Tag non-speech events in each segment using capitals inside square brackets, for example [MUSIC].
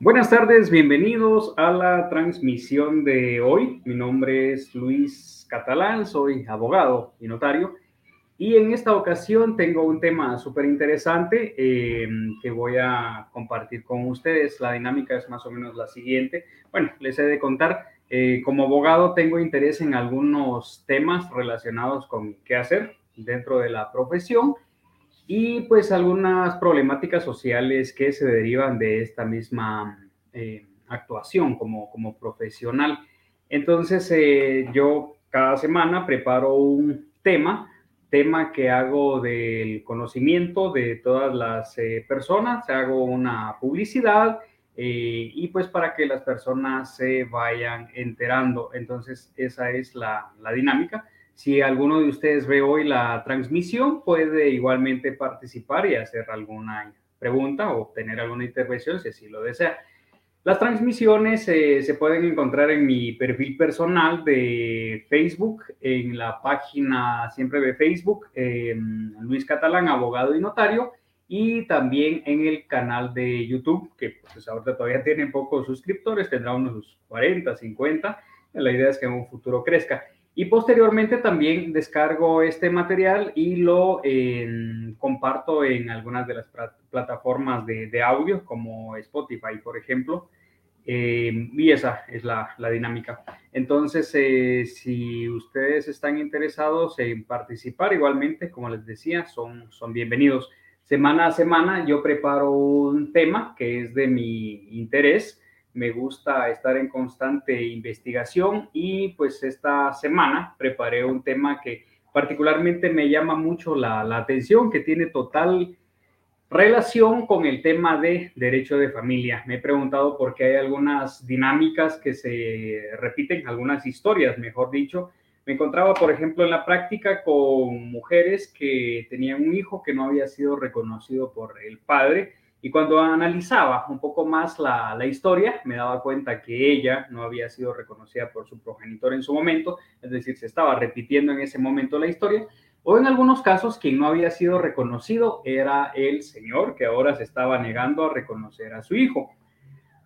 Buenas tardes, bienvenidos a la transmisión de hoy. Mi nombre es Luis Catalán, soy abogado y notario. Y en esta ocasión tengo un tema súper interesante eh, que voy a compartir con ustedes. La dinámica es más o menos la siguiente. Bueno, les he de contar, eh, como abogado tengo interés en algunos temas relacionados con qué hacer dentro de la profesión y pues algunas problemáticas sociales que se derivan de esta misma eh, actuación como, como profesional. Entonces eh, yo cada semana preparo un tema, tema que hago del conocimiento de todas las eh, personas, hago una publicidad y pues para que las personas se vayan enterando. Entonces esa es la, la dinámica. Si alguno de ustedes ve hoy la transmisión, puede igualmente participar y hacer alguna pregunta o obtener alguna intervención si así lo desea. Las transmisiones eh, se pueden encontrar en mi perfil personal de Facebook, en la página siempre de Facebook, Luis Catalán, abogado y notario, y también en el canal de YouTube, que pues ahorita todavía tiene pocos suscriptores, tendrá unos 40, 50. La idea es que en un futuro crezca. Y posteriormente también descargo este material y lo comparto en algunas de las plataformas de, audio, como Spotify, por ejemplo. Eh, y esa es la, dinámica. Entonces, eh, si ustedes están interesados en participar, igualmente, como les decía, son, son bienvenidos. Semana a semana yo preparo un tema que es de mi interés me gusta estar en constante investigación y pues esta semana preparé un tema que particularmente me llama mucho la, atención, que tiene total relación con el tema de derecho de familia. Me he preguntado por qué hay algunas dinámicas que se repiten, algunas historias, mejor dicho. Me encontraba, por ejemplo, en la práctica con mujeres que tenían un hijo que no había sido reconocido por el padre y cuando analizaba un poco más la, historia, me daba cuenta que ella no había sido reconocida por su progenitor en su momento, es decir, se estaba repitiendo en ese momento la historia, o en algunos casos quien no había sido reconocido era el señor que ahora se estaba negando a reconocer a su hijo.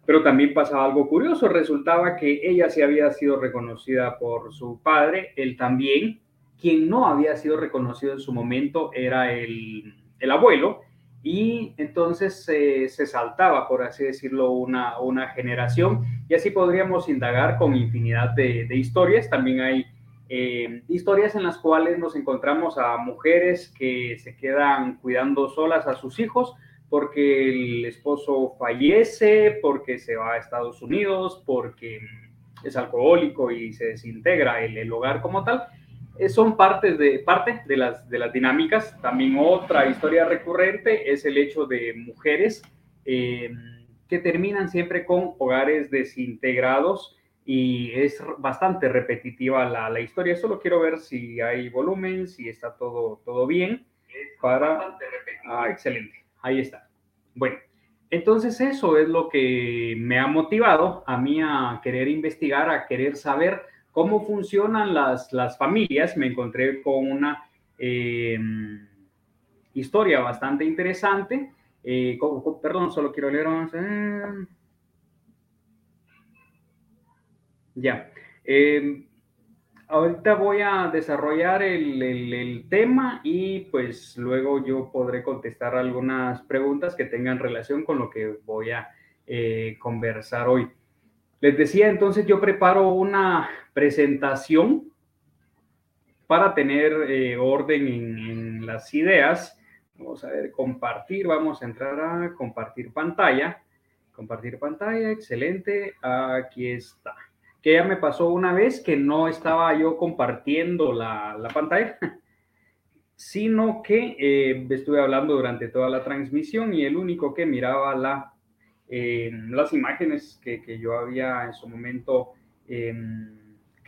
Pero también pasaba algo curioso, resultaba que ella sí había sido reconocida por su padre, él también, quien no había sido reconocido en su momento era el, el abuelo, y entonces se saltaba, por así decirlo, una, una generación y así podríamos indagar con infinidad de, historias. También hay eh, historias en las cuales nos encontramos a mujeres que se quedan cuidando solas a sus hijos porque el esposo fallece, porque se va a Estados Unidos, porque es alcohólico y se desintegra el, el hogar como tal son parte de, parte de, las, de las dinámicas. También otra historia recurrente es el hecho de mujeres eh, que terminan siempre con hogares desintegrados y es bastante repetitiva la, la, historia. Solo quiero ver si hay volumen, si está todo, todo bien. Para... Ah, excelente. Ahí está. Bueno, entonces eso es lo que me ha motivado a mí a querer investigar, a querer saber cómo funcionan las, las familias, me encontré con una eh, historia bastante interesante. Eh, perdón, solo quiero leer. Eh, ya. ahorita voy a desarrollar el, el, tema y pues luego yo podré contestar algunas preguntas que tengan relación con lo que voy a conversar hoy. Les decía, entonces yo preparo una presentación para tener eh, orden en, las ideas. Vamos a ver, compartir, vamos a entrar a compartir pantalla. Compartir pantalla, excelente, aquí está. Que ya me pasó una vez que no estaba yo compartiendo la, pantalla, [LAUGHS] sino que eh, estuve hablando durante toda la transmisión y el único que miraba la las imágenes que, que, yo había en su momento em,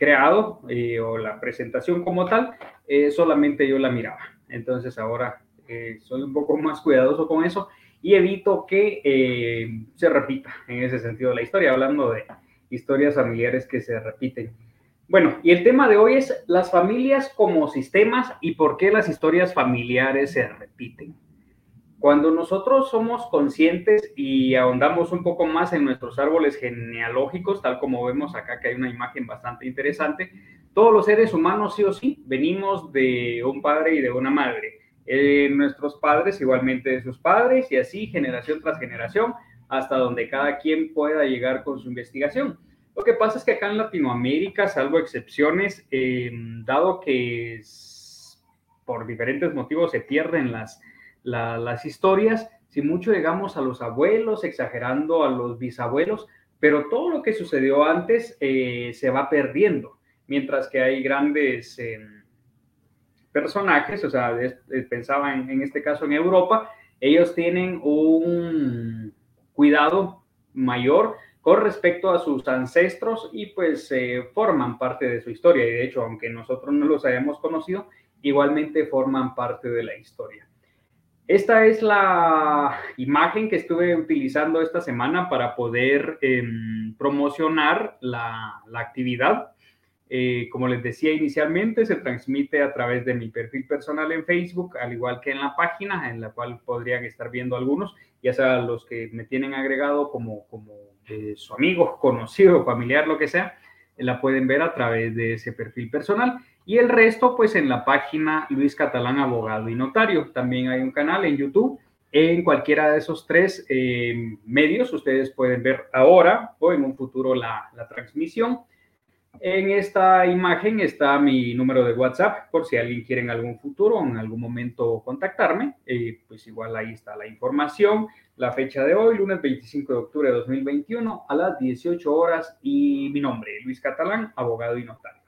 creado eh, o la presentación como tal, eh, solamente yo la miraba. Entonces ahora eh, soy un poco más cuidadoso con eso y evito que se repita en ese sentido la historia, hablando de historias familiares que se repiten. Bueno, y el tema de hoy es las familias como sistemas y por qué las historias familiares se repiten. Cuando nosotros somos conscientes y ahondamos un poco más en nuestros árboles genealógicos, tal como vemos acá que hay una imagen bastante interesante, todos los seres humanos sí o sí venimos de un padre y de una madre. Eh, nuestros padres igualmente de sus padres y así generación tras generación hasta donde cada quien pueda llegar con su investigación. Lo que pasa es que acá en Latinoamérica, salvo excepciones, eh, dado que por diferentes motivos se pierden las las historias, si mucho llegamos a los abuelos, exagerando a los bisabuelos, pero todo lo que sucedió antes eh, se va perdiendo, mientras que hay grandes em, personajes, o sea, pensaba en, este caso en Europa, ellos tienen un cuidado mayor con respecto a sus ancestros y pues eh, forman parte de su historia. Y de hecho, aunque nosotros no los hayamos conocido, igualmente forman parte de la historia. Esta es la imagen que estuve utilizando esta semana para poder em, promocionar la, actividad. Eh, como les decía inicialmente, se transmite a través de mi perfil personal en Facebook, al igual que en la página, en la cual podrían estar viendo algunos, ya sea los que me tienen agregado como, como eh, su amigo, [LAUGHS] conocido, familiar, lo que sea, la pueden ver a través de ese perfil personal. Y el resto, pues en la página Luis Catalán, abogado y notario. También hay un canal en YouTube. En cualquiera de esos tres eh, medios ustedes pueden ver ahora o en un futuro la, transmisión. En esta imagen está mi número de WhatsApp por si alguien quiere en algún futuro o en algún momento contactarme. Eh, pues igual ahí está la información. La fecha de hoy, lunes 25 de octubre de 2021 a las 18 horas y mi nombre, Luis Catalán, abogado y notario.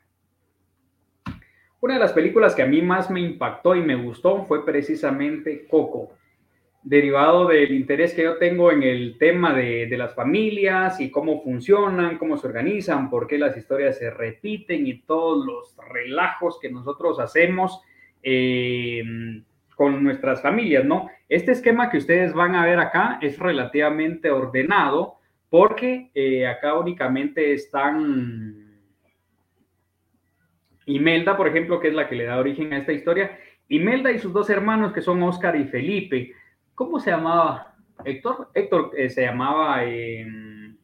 Una de las películas que a mí más me impactó y me gustó fue precisamente Coco, derivado del interés que yo tengo en el tema de, las familias y cómo funcionan, cómo se organizan, por qué las historias se repiten y todos los relajos que nosotros hacemos eh, con nuestras familias, ¿no? Este esquema que ustedes van a ver acá es relativamente ordenado porque eh, acá únicamente están Imelda, por ejemplo, que es la que le da origen a esta historia, Imelda y sus dos hermanos, que son Oscar y Felipe. ¿Cómo se llamaba Héctor? Héctor eh, se llamaba em,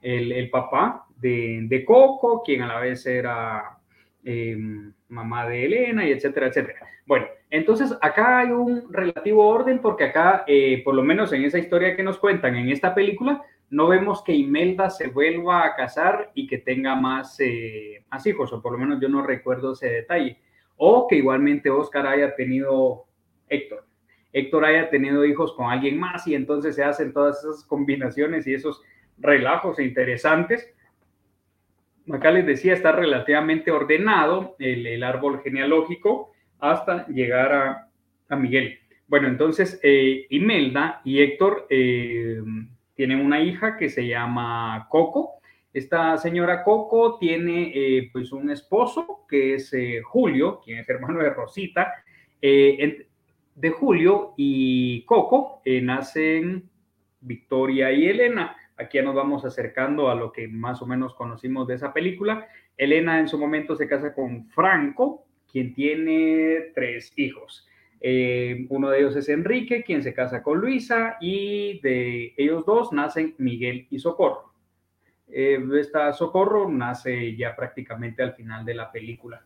el, papá de, Coco, quien a la vez era em, mamá de Elena, y etcétera, etcétera. Bueno, entonces acá hay un relativo orden porque acá, eh, por lo menos en esa historia que nos cuentan en esta película, no vemos que Imelda se vuelva a casar y que tenga más, eh, más hijos, o por lo menos yo no recuerdo ese detalle. O que igualmente Oscar haya tenido Héctor. Héctor haya tenido hijos con alguien más y entonces se hacen todas esas combinaciones y esos relajos interesantes. Acá les decía, está relativamente ordenado el, árbol genealógico hasta llegar a, a Miguel. Bueno, entonces eh, Imelda y Héctor eh, tienen una hija que se llama Coco. Esta señora Coco tiene eh, pues un esposo que es eh, Julio, quien es hermano de Rosita. Eh, de Julio y Coco nacen Victoria y Elena. Aquí ya nos vamos acercando a lo que más o menos conocimos de esa película. Elena en su momento se casa con Franco, quien tiene tres hijos. Eh, uno de ellos es Enrique, quien se casa con Luisa, y de ellos dos nacen Miguel y Socorro. Eh, esta Socorro nace ya prácticamente al final de la película.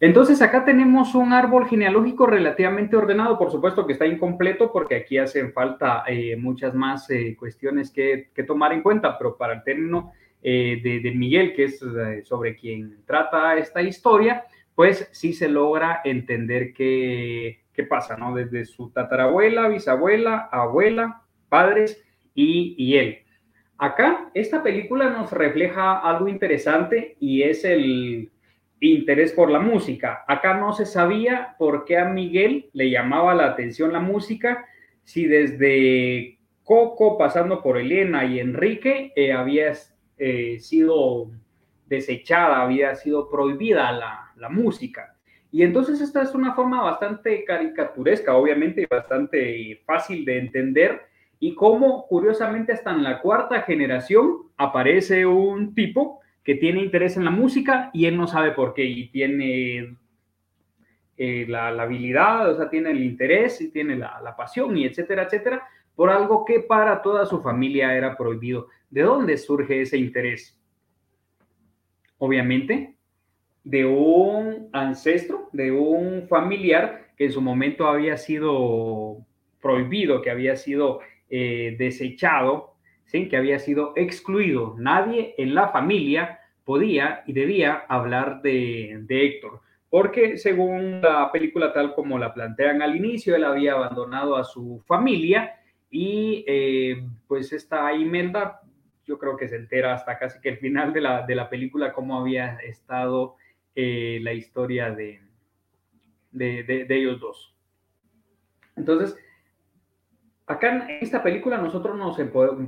Entonces acá tenemos un árbol genealógico relativamente ordenado, por supuesto que está incompleto porque aquí hacen falta eh, muchas más cuestiones que, tomar en cuenta, pero para el término de, de, Miguel, que es sobre quien trata esta historia, pues sí se logra entender que qué pasa, ¿no? Desde su tatarabuela, bisabuela, abuela, padres y, él. Acá, esta película nos refleja algo interesante y es el interés por la música. Acá no se sabía por qué a Miguel le llamaba la atención la música, si desde Coco, pasando por Elena y Enrique, eh, había eh, sido desechada, había sido prohibida la, la música. Y entonces esta es una forma bastante caricaturesca, obviamente, y bastante fácil de entender. Y cómo, curiosamente, hasta en la cuarta generación aparece un tipo que tiene interés en la música y él no sabe por qué. Y tiene eh, la, habilidad, o sea, tiene el interés y tiene la, la pasión y etcétera, etcétera, por algo que para toda su familia era prohibido. ¿De dónde surge ese interés? Obviamente, de un ancestro, de un familiar que en su momento había sido prohibido, que había sido eh, desechado, ¿sí? que había sido excluido. Nadie en la familia podía y debía hablar de, de Héctor, porque según la película tal como la plantean al inicio, él había abandonado a su familia y eh, pues esta Imelda, yo creo que se entera hasta casi que el final de la, de la película cómo había estado eh, la historia de, de, de, ellos dos. Entonces, acá en esta película nosotros nos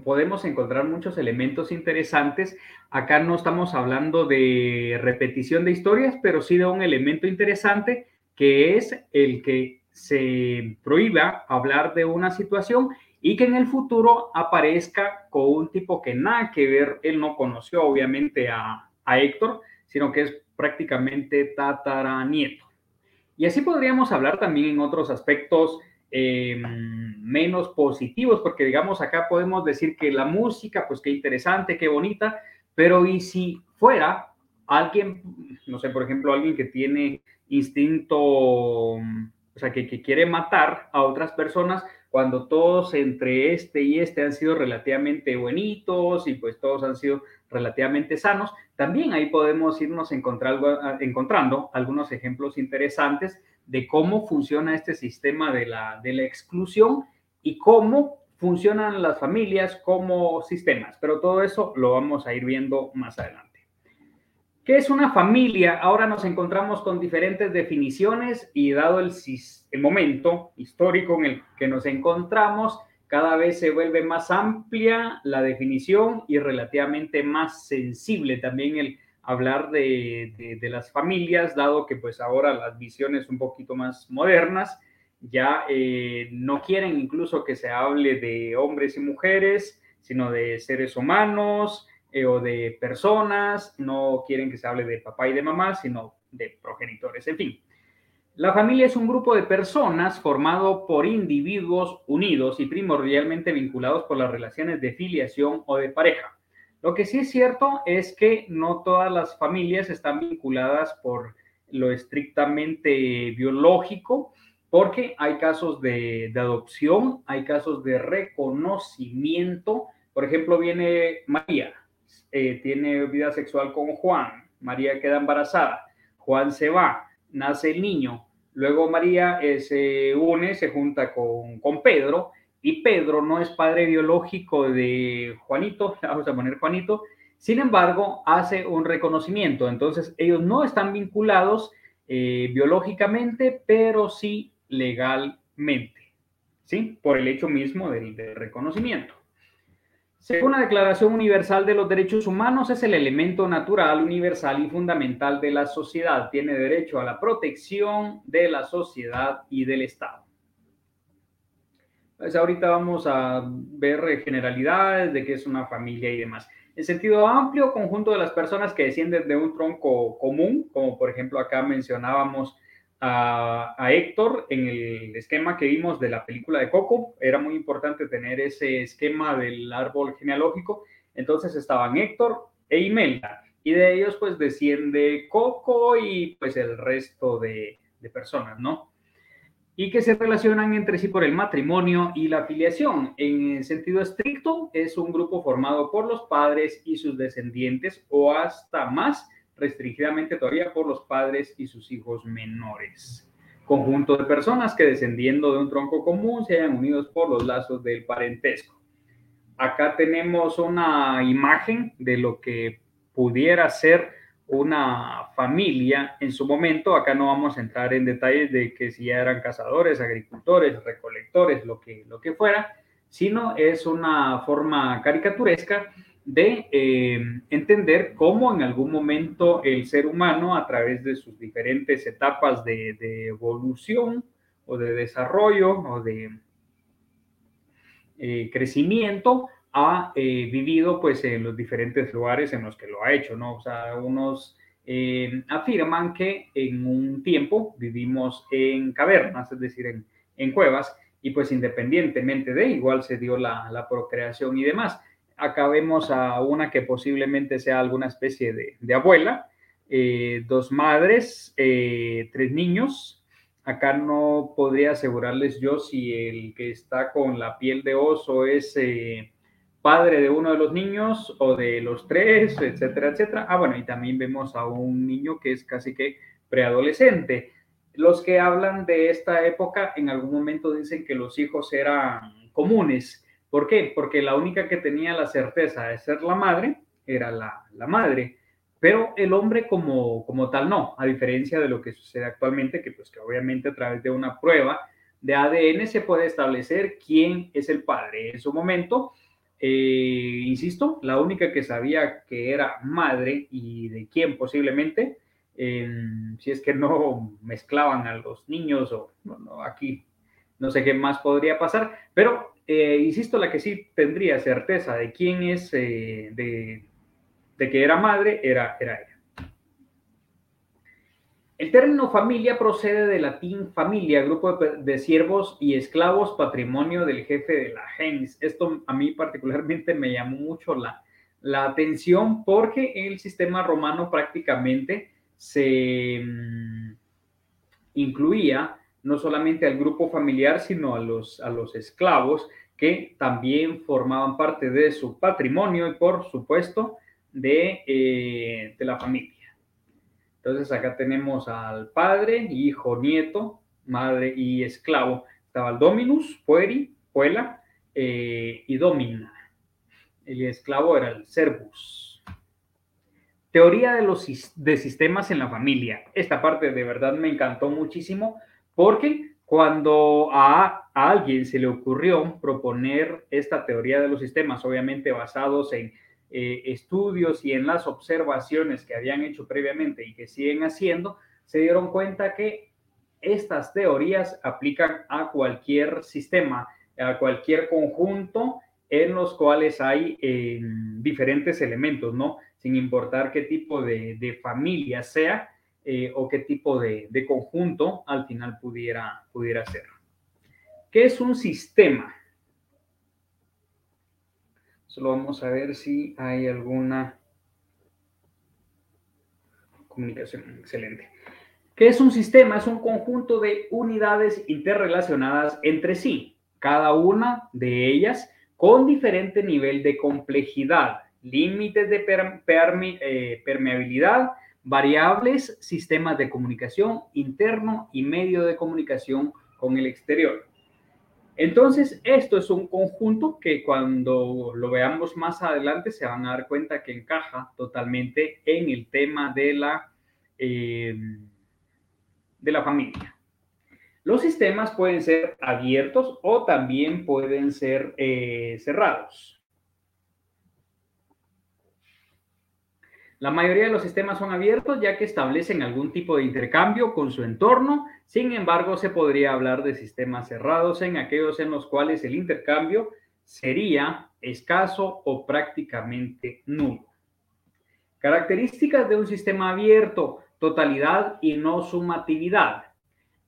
podemos encontrar muchos elementos interesantes. Acá no estamos hablando de repetición de historias, pero sí de un elemento interesante que es el que se prohíba hablar de una situación y que en el futuro aparezca con un tipo que nada que ver, él no conoció obviamente a, Héctor, sino que es prácticamente tataranieto. Y así podríamos hablar también en otros aspectos em, menos positivos, porque digamos acá podemos decir que la música, pues qué interesante, qué bonita, pero y si fuera alguien, no sé, por ejemplo, alguien que tiene instinto, o sea, que, que quiere matar a otras personas, cuando todos entre este y este han sido relativamente buenitos y pues todos han sido relativamente sanos, también ahí podemos irnos encontrando algunos ejemplos interesantes de cómo funciona este sistema de la, de la exclusión y cómo funcionan las familias como sistemas. Pero todo eso lo vamos a ir viendo más adelante. ¿Qué es una familia? Ahora nos encontramos con diferentes definiciones y dado el, momento histórico en el que nos encontramos, cada vez se vuelve más amplia la definición y relativamente más sensible también el hablar de, de, las familias, dado que pues ahora las visiones un poquito más modernas ya eh, no quieren incluso que se hable de hombres y mujeres, sino de seres humanos, eh, o de personas, no quieren que se hable de papá y de mamá, sino de progenitores, en fin. La familia es un grupo de personas formado por individuos unidos y primordialmente vinculados por las relaciones de filiación o de pareja. Lo que sí es cierto es que no todas las familias están vinculadas por lo estrictamente biológico, porque hay casos de, de adopción, hay casos de reconocimiento. Por ejemplo, viene María, eh, tiene vida sexual con Juan, María queda embarazada, Juan se va, nace el niño, luego María eh, se une, se junta con, con Pedro, y Pedro no es padre biológico de Juanito, [LAUGHS] vamos a poner Juanito, sin embargo, hace un reconocimiento, entonces ellos no están vinculados eh, biológicamente, pero sí legalmente, ¿sí? Por el hecho mismo del reconocimiento. Según la Declaración Universal de los Derechos Humanos, es el elemento natural, universal y fundamental de la sociedad. Tiene derecho a la protección de la sociedad y del Estado. Pues ahorita vamos a ver generalidades de qué es una familia y demás. En sentido amplio, conjunto de las personas que descienden de un tronco común, como por ejemplo acá mencionábamos a, Héctor en el esquema que vimos de la película de Coco. Era muy importante tener ese esquema del árbol genealógico. Entonces estaban Héctor e Imelda. Y de ellos pues desciende Coco y pues el resto de, de personas, ¿no? Y que se relacionan entre sí por el matrimonio y la filiación. En sentido estricto, es un grupo formado por los padres y sus descendientes o hasta más restringidamente todavía por los padres y sus hijos menores. Conjunto de personas que descendiendo de un tronco común se hayan unidos por los lazos del parentesco. Acá tenemos una imagen de lo que pudiera ser una familia en su momento. Acá no vamos a entrar en detalles de que si ya eran cazadores, agricultores, recolectores, lo que, lo que fuera, sino es una forma caricaturesca de eh, entender cómo en algún momento el ser humano, a través de sus diferentes etapas de, evolución o de desarrollo o de eh, crecimiento, ha eh, vivido pues en los diferentes lugares en los que lo ha hecho, ¿no? O sea, unos afirman que en un tiempo vivimos en cavernas, es decir, en, en cuevas, y pues independientemente de, igual se dio la, la, procreación y demás. Acá vemos a una que posiblemente sea alguna especie de, de abuela, eh, dos madres, eh, tres niños. Acá no podría asegurarles yo si el que está con la piel de oso es eh, padre de uno de los niños o de los tres, etcétera, etcétera. Ah, bueno, y también vemos a un niño que es casi que preadolescente. Los que hablan de esta época en algún momento dicen que los hijos eran comunes. ¿Por qué? Porque la única que tenía la certeza de ser la madre era la, la madre, pero el hombre como, como tal no, a diferencia de lo que sucede actualmente, que pues que obviamente a través de una prueba de ADN se puede establecer quién es el padre. En su momento, eh, insisto, la única que sabía que era madre y de quién posiblemente si es que no mezclaban a los niños o no, aquí no sé qué más podría pasar, pero eh, insisto, la que sí tendría certeza de quién es, eh, de, que era madre, era, era ella. El término familia procede del latín familia, grupo de, de, siervos y esclavos, patrimonio del jefe de la gens. Esto a mí particularmente me llamó mucho la, la atención porque el sistema romano prácticamente se mm, incluía no solamente al grupo familiar, sino a los, a los esclavos que también formaban parte de su patrimonio y por supuesto de, eh, de la familia. Entonces acá tenemos al padre, hijo, nieto, madre y esclavo. Estaba el dominus, pueri, puela eh, y domina. El esclavo era el servus. Teoría de los de sistemas en la familia. Esta parte de verdad me encantó muchísimo porque cuando a, alguien se le ocurrió proponer esta teoría de los sistemas, obviamente basados en eh, estudios y en las observaciones que habían hecho previamente y que siguen haciendo, se dieron cuenta que estas teorías aplican a cualquier sistema, a cualquier conjunto en los cuales hay eh, diferentes elementos, ¿no? sin importar qué tipo de familia sea eh, o qué tipo de, de, conjunto al final pudiera, pudiera ser. ¿Qué es un sistema? Solo vamos a ver si hay alguna comunicación. Excelente. ¿Qué es un sistema? Es un conjunto de unidades interrelacionadas entre sí, cada una de ellas con diferente nivel de complejidad límites de eh, permeabilidad, variables, sistemas de comunicación interno y medio de comunicación con el exterior. Entonces, esto es un conjunto que cuando lo veamos más adelante se van a dar cuenta que encaja totalmente en el tema de la, eh, de la familia. Los sistemas pueden ser abiertos o también pueden ser eh, cerrados. La mayoría de los sistemas son abiertos ya que establecen algún tipo de intercambio con su entorno. Sin embargo, se podría hablar de sistemas cerrados en aquellos en los cuales el intercambio sería escaso o prácticamente nulo. Características de un sistema abierto, totalidad y no sumatividad.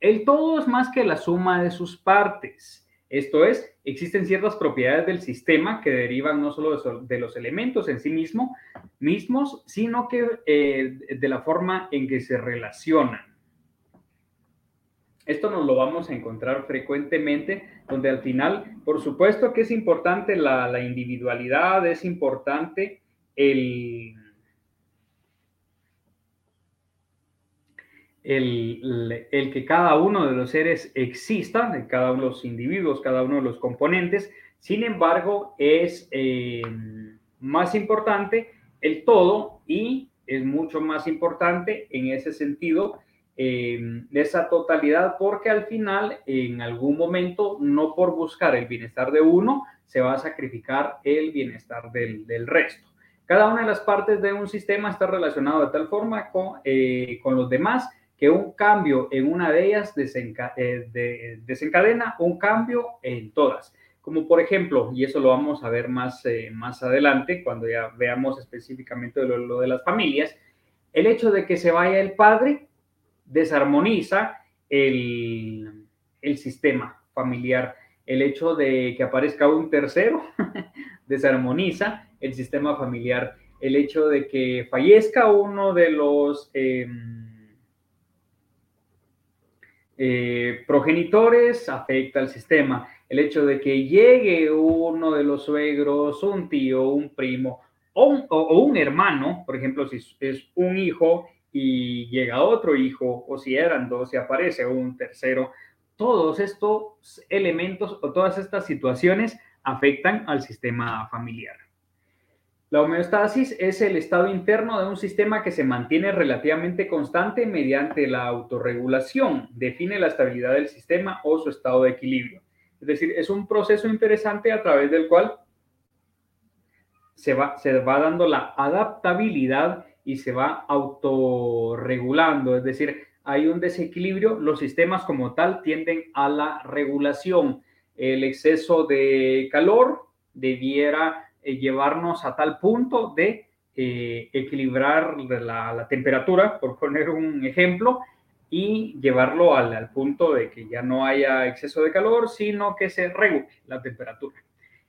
El todo es más que la suma de sus partes. Esto es, existen ciertas propiedades del sistema que derivan no solo de, los elementos en sí mismo, mismos, sino que eh, de la forma en que se relacionan. Esto nos lo vamos a encontrar frecuentemente, donde al final, por supuesto que es importante la individualidad, es importante el, el, que cada uno de los seres exista, cada uno de los individuos, cada uno de los componentes. Sin embargo, es eh, más importante el todo y es mucho más importante en ese sentido eh, esa totalidad porque al final, en algún momento, no por buscar el bienestar de uno, se va a sacrificar el bienestar del, del resto. Cada una de las partes de un sistema está relacionado de tal forma con, eh, con los demás que un cambio en una de ellas eh, desencadena un cambio en todas. Como por ejemplo, y eso lo vamos a ver más, eh, más adelante cuando ya veamos específicamente lo, de las familias, El hecho de que se vaya el padre desarmoniza el, el sistema familiar. El hecho de que aparezca un tercero [LAUGHS] desarmoniza el sistema familiar. El hecho de que fallezca uno de los eh, eh, progenitores afecta al sistema. El hecho de que llegue uno de los suegros, un tío, un primo o un, hermano, por ejemplo, si es un hijo y llega otro hijo, o si eran dos y aparece un tercero, todos estos elementos o todas estas situaciones afectan al sistema familiar. La homeostasis es el estado interno de un sistema que se mantiene relativamente constante mediante la autorregulación. Define la estabilidad del sistema o su estado de equilibrio. Es decir, es un proceso interesante a través del cual se va, dando la adaptabilidad y se va autorregulando. Es decir, hay un desequilibrio, los sistemas como tal tienden a la regulación. El exceso de calor debiera eh, llevarnos a tal punto de eh, equilibrar la, temperatura, por poner un ejemplo, y llevarlo al, punto de que ya no haya exceso de calor, sino que se regule la temperatura.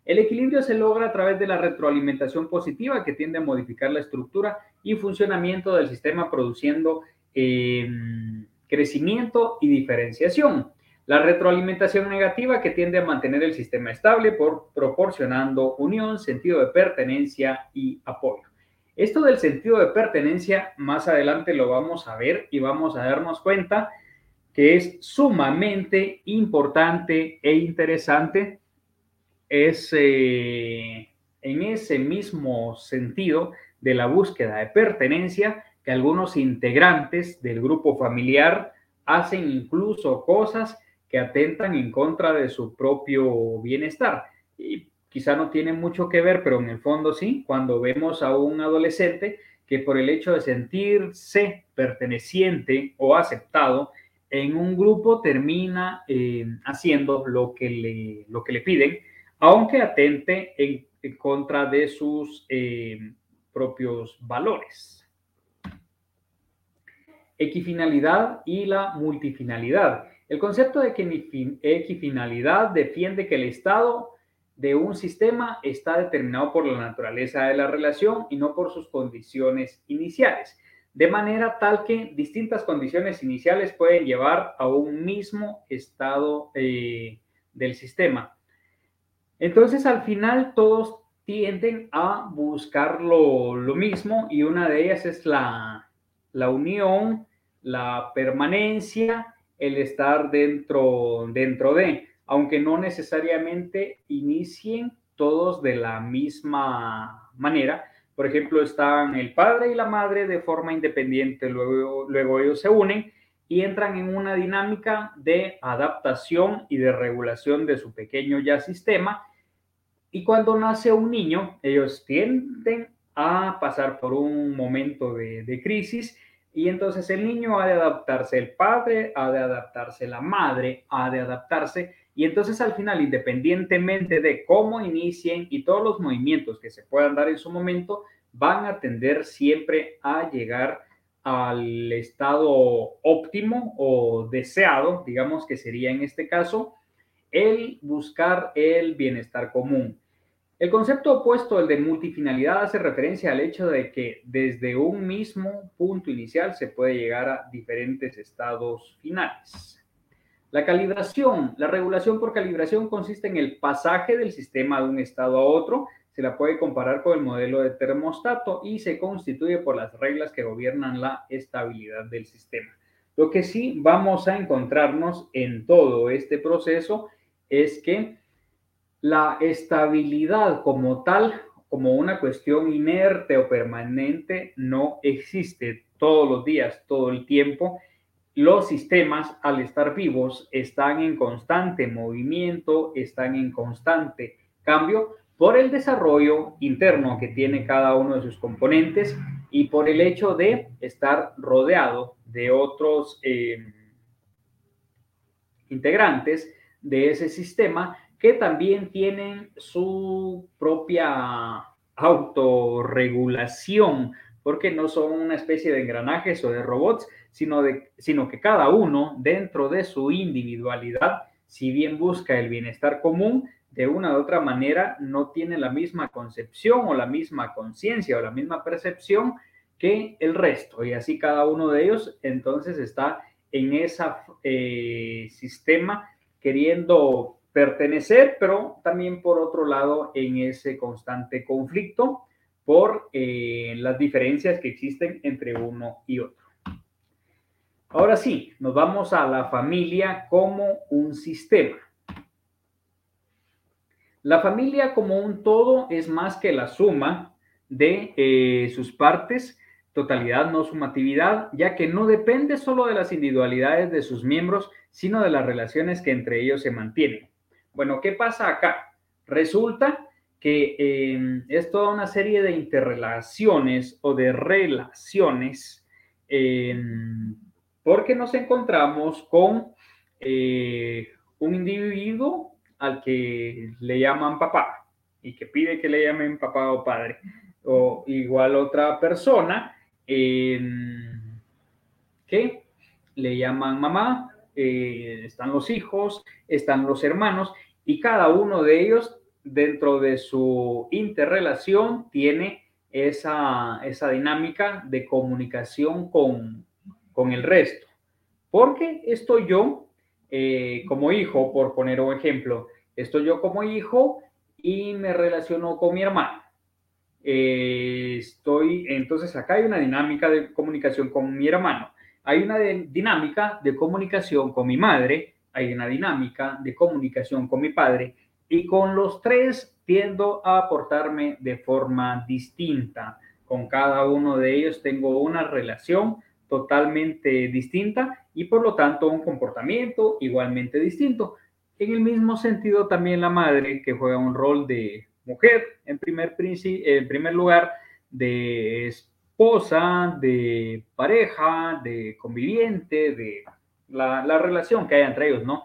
El equilibrio se logra a través de la retroalimentación positiva que tiende a modificar la estructura y funcionamiento del sistema produciendo eh, crecimiento y diferenciación. La retroalimentación negativa que tiende a mantener el sistema estable por proporcionando unión, sentido de pertenencia y apoyo. Esto del sentido de pertenencia más adelante lo vamos a ver y vamos a darnos cuenta que es sumamente importante e interesante. Es eh, en ese mismo sentido de la búsqueda de pertenencia que algunos integrantes del grupo familiar hacen incluso cosas que atentan en contra de su propio bienestar. Y quizá no tiene mucho que ver, pero en el fondo sí, cuando vemos a un adolescente que por el hecho de sentirse perteneciente o aceptado en un grupo termina eh, haciendo lo que, le, lo que le piden, aunque atente en, contra de sus eh, propios valores. Equifinalidad y la multifinalidad. El concepto de equifinalidad defiende que el estado de un sistema está determinado por la naturaleza de la relación y no por sus condiciones iniciales, de manera tal que distintas condiciones iniciales pueden llevar a un mismo estado eh, del sistema. Entonces, al final, todos tienden a buscar lo, mismo y una de ellas es la unión, la permanencia el estar dentro, dentro de, aunque no necesariamente inicien todos de la misma manera. Por ejemplo, están el padre y la madre de forma independiente, luego, luego ellos se unen y entran en una dinámica de adaptación y de regulación de su pequeño ya sistema. Y cuando nace un niño, ellos tienden a pasar por un momento de, de crisis y entonces el niño ha de adaptarse, el padre ha de adaptarse, la madre ha de adaptarse. Y entonces al final, independientemente de cómo inicien y todos los movimientos que se puedan dar en su momento, van a tender siempre a llegar al estado óptimo o deseado, digamos que sería en este caso, el buscar el bienestar común. El concepto opuesto, el de multifinalidad, hace referencia al hecho de que desde un mismo punto inicial se puede llegar a diferentes estados finales. La calibración, la regulación por calibración consiste en el pasaje del sistema de un estado a otro. Se la puede comparar con el modelo de termostato y se constituye por las reglas que gobiernan la estabilidad del sistema. Lo que sí vamos a encontrarnos en todo este proceso es que la estabilidad como tal, como una cuestión inerte o permanente, no existe todos los días, todo el tiempo. Los sistemas, al estar vivos, están en constante movimiento, están en constante cambio por el desarrollo interno que tiene cada uno de sus componentes y por el hecho de estar rodeado de otros eh, integrantes de ese sistema que también tienen su propia autorregulación porque no son una especie de engranajes o de robots, sino, de, sino que cada uno dentro de su individualidad, si bien busca el bienestar común, de una u otra manera no tiene la misma concepción o la misma conciencia o la misma percepción que el resto. Y así cada uno de ellos entonces está en ese eh, sistema queriendo pertenecer, pero también por otro lado en ese constante conflicto por eh, las diferencias que existen entre uno y otro. Ahora sí, nos vamos a la familia como un sistema. La familia como un todo es más que la suma de eh, sus partes, totalidad, no sumatividad, ya que no depende solo de las individualidades de sus miembros, sino de las relaciones que entre ellos se mantienen. Bueno, ¿qué pasa acá? Resulta que em, es toda una serie de interrelaciones o de relaciones em, porque nos encontramos con eh, un individuo al que le llaman papá y que pide que le llamen papá o padre, o igual otra persona em, que le llaman mamá, eh, están los hijos, están los hermanos, y cada uno de ellos dentro de su interrelación tiene esa, esa dinámica de comunicación con, con el resto. Porque estoy yo eh, como hijo, por poner un ejemplo, estoy yo como hijo y me relaciono con mi hermano. Eh, estoy, entonces acá hay una dinámica de comunicación con mi hermano. Hay una dinámica de comunicación con mi madre, hay una dinámica de comunicación con mi padre y con los tres tiendo a aportarme de forma distinta. Con cada uno de ellos tengo una relación totalmente distinta y por lo tanto un comportamiento igualmente distinto. En el mismo sentido también la madre que juega un rol de mujer en primer, en primer lugar, de esposa, de pareja, de conviviente, de la, la relación que hay entre ellos, ¿no?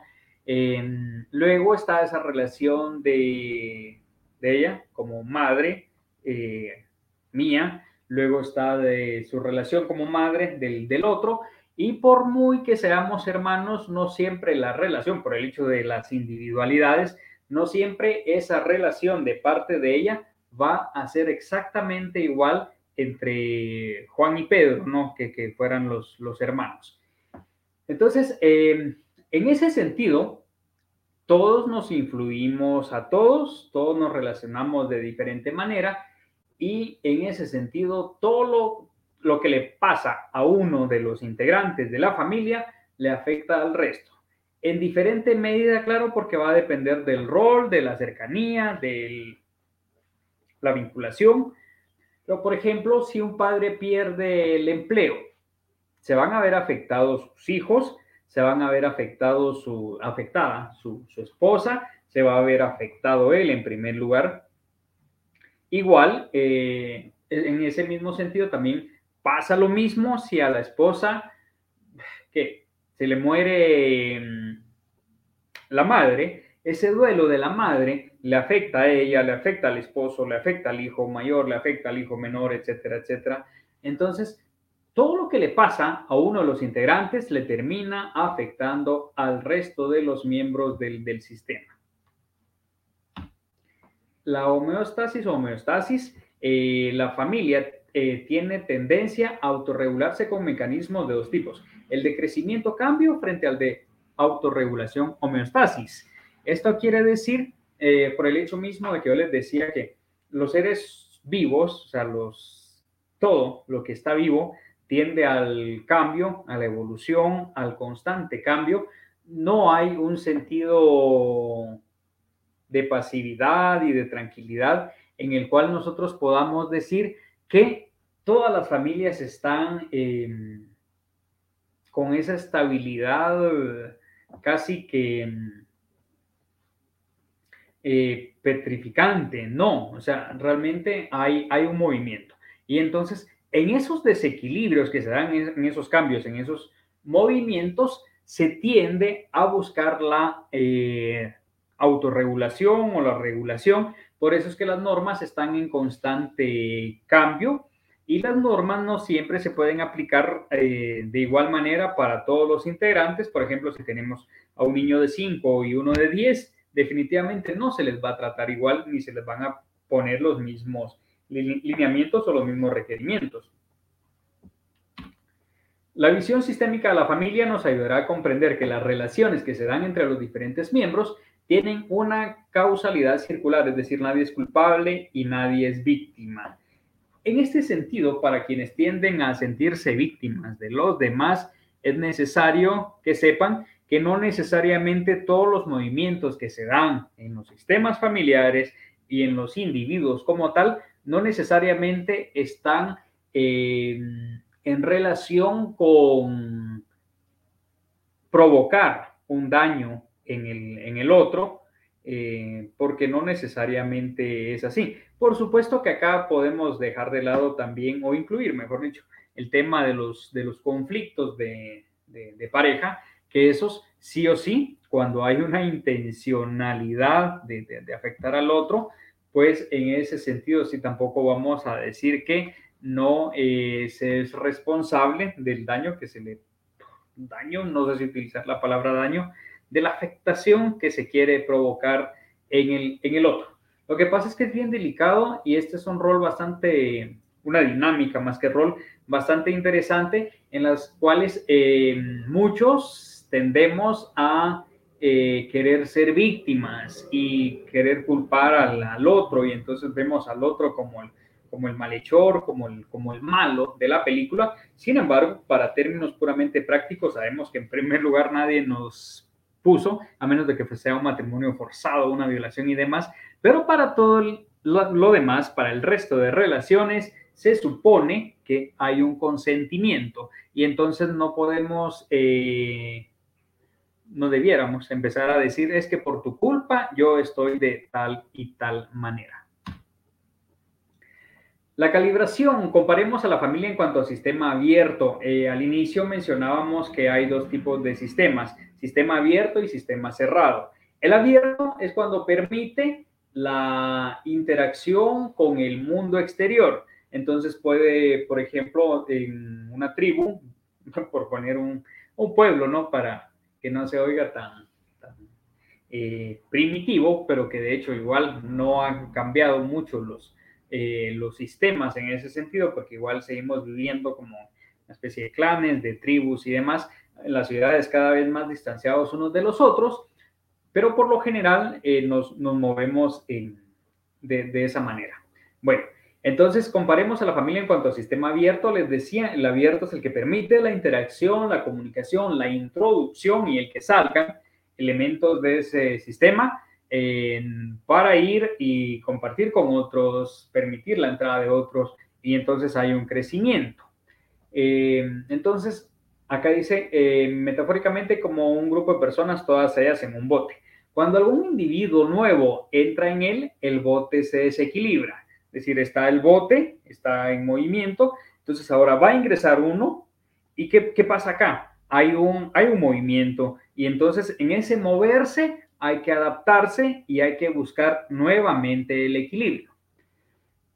luego está esa relación de, de ella como madre eh, mía, luego está de su relación como madre del, del otro, y por muy que seamos hermanos, no siempre la relación, por el hecho de las individualidades, no siempre esa relación de parte de ella va a ser exactamente igual entre Juan y Pedro, ¿no? Que, que fueran los, los hermanos. Entonces, eh, en ese sentido, todos nos influimos a todos, todos nos relacionamos de diferente manera y en ese sentido, todo lo, que le pasa a uno de los integrantes de la familia le afecta al resto. En diferente medida, claro, porque va a depender del rol, de la cercanía, de la vinculación. Pero, por ejemplo, si un padre pierde el empleo, se van a ver afectados sus hijos, se van a ver afectados su, afectada su, esposa, se va a ver afectado él en primer lugar. Igual, eh, en ese mismo sentido también pasa lo mismo si a la esposa que se le muere mm, la madre, ese duelo de la madre le afecta a ella, le afecta al esposo, le afecta al hijo mayor, le afecta al hijo menor, etcétera, etcétera. Entonces, todo lo que le pasa a uno de los integrantes le termina afectando al resto de los miembros del, sistema. La homeostasis o homeostasis, eh, la familia eh, tiene tendencia a autorregularse con mecanismos de dos tipos. El de crecimiento-cambio frente al de autorregulación homeostasis. Esto quiere decir, eh, por el hecho mismo de que yo les decía que los seres vivos, o sea, los, todo lo que está vivo, tiende al cambio, a la evolución, al constante cambio. No hay un sentido de pasividad y de tranquilidad en el cual nosotros podamos decir que todas las familias están em, con esa estabilidad casi que em, eh, petrificante. No, o sea, realmente hay, hay un movimiento. Y entonces en esos desequilibrios que se dan en esos cambios, en esos movimientos, se tiende a buscar la eh, autorregulación o la regulación. Por eso es que las normas están en constante cambio y las normas no siempre se pueden aplicar eh, de igual manera para todos los integrantes. Por ejemplo, si tenemos a un niño de 5 y uno de 10, definitivamente no se les va a tratar igual ni se les van a poner los mismos lineamientos o los mismos requerimientos. La visión sistémica de la familia nos ayudará a comprender que las relaciones que se dan entre los diferentes miembros tienen una causalidad circular, es decir, nadie es culpable y nadie es víctima. En este sentido, para quienes tienden a sentirse víctimas de los demás, es necesario que sepan que no necesariamente todos los movimientos que se dan en los sistemas familiares y en los individuos como tal, no necesariamente están eh, en relación con provocar un daño en el, en el otro, eh, porque no necesariamente es así. Por supuesto que acá podemos dejar de lado también, o incluir, mejor dicho, el tema de los, de los conflictos de, de, pareja, que esos sí o sí, cuando hay una intencionalidad de, de, afectar al otro, pues en ese sentido sí tampoco vamos a decir que no eh, se es responsable del daño que se le... Daño, no sé si utilizar la palabra daño, de la afectación que se quiere provocar en el, en el otro. Lo que pasa es que es bien delicado y este es un rol bastante, una dinámica más que rol, bastante interesante en las cuales eh, muchos tendemos a eh, querer ser víctimas y querer culpar al, otro. Y entonces vemos al otro como el, como el malhechor, como el, como el malo de la película. Sin embargo, para términos puramente prácticos, sabemos que en primer lugar nadie nos puso, a menos de que sea un matrimonio forzado, una violación y demás, pero para todo lo, demás, para el resto de relaciones, se supone que hay un consentimiento. Y entonces no podemos, eh, no debiéramos empezar a decir es que por tu culpa yo estoy de tal y tal manera. La calibración, comparemos a la familia en cuanto a sistema abierto. Eh, al inicio mencionábamos que hay dos tipos de sistemas, sistema abierto y sistema cerrado. El abierto es cuando permite la interacción con el mundo exterior. Entonces puede, por ejemplo, en una tribu, [LAUGHS] por poner un, pueblo, ¿no? Para que no se oiga tan, eh, primitivo, pero que de hecho igual no han cambiado mucho los, eh, los sistemas en ese sentido, porque igual seguimos viviendo como una especie de clanes, de tribus y demás, las ciudades cada vez más distanciados unos de los otros, pero por lo general eh, nos, nos, movemos de, de, esa manera. Bueno, entonces comparemos a la familia en cuanto al sistema abierto. Les decía, el abierto es el que permite la interacción, la comunicación, la introducción y el que salgan elementos de ese sistema para ir y compartir con otros, permitir la entrada de otros y entonces hay un crecimiento. Eh, entonces, acá dice, eh, metafóricamente como un grupo de personas, todas ellas en un bote. Cuando algún individuo nuevo entra en él, el bote se desequilibra. Es decir, está el bote, está en movimiento, entonces ahora va a ingresar uno. ¿Y qué, qué pasa acá? Hay un, hay un movimiento y entonces en ese moverse hay que adaptarse y hay que buscar nuevamente el equilibrio.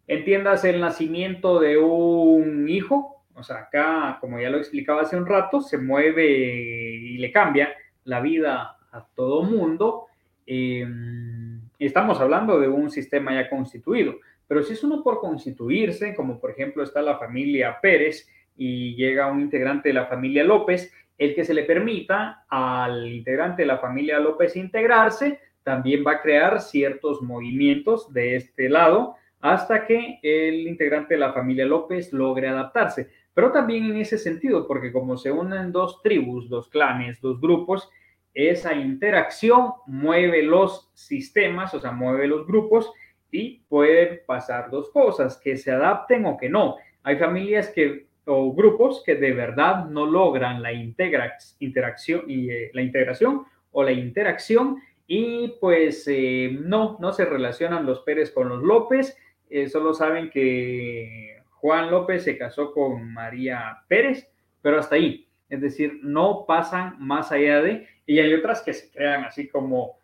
Entiendas el nacimiento de un hijo, o sea, acá, como ya lo explicaba hace un rato, se mueve y le cambia la vida a todo mundo. Em, estamos hablando de un sistema ya constituido, pero si es uno por constituirse, como por ejemplo está la familia Pérez y llega un integrante de la familia López, el que se le permita al integrante de la familia López integrarse también va a crear ciertos movimientos de este lado hasta que el integrante de la familia López logre adaptarse. Pero también en ese sentido, porque como se unen dos tribus, dos clanes, dos grupos, esa interacción mueve los sistemas, o sea, mueve los grupos y puede pasar dos cosas, que se adapten o que no. Hay familias que o grupos que de verdad no logran la interacción y eh, la integración o la interacción y pues eh, no, no se relacionan los Pérez con los López, eh, solo saben que Juan López se casó con María Pérez, pero hasta ahí, es decir, no pasan más allá de, y hay otras que se crean así como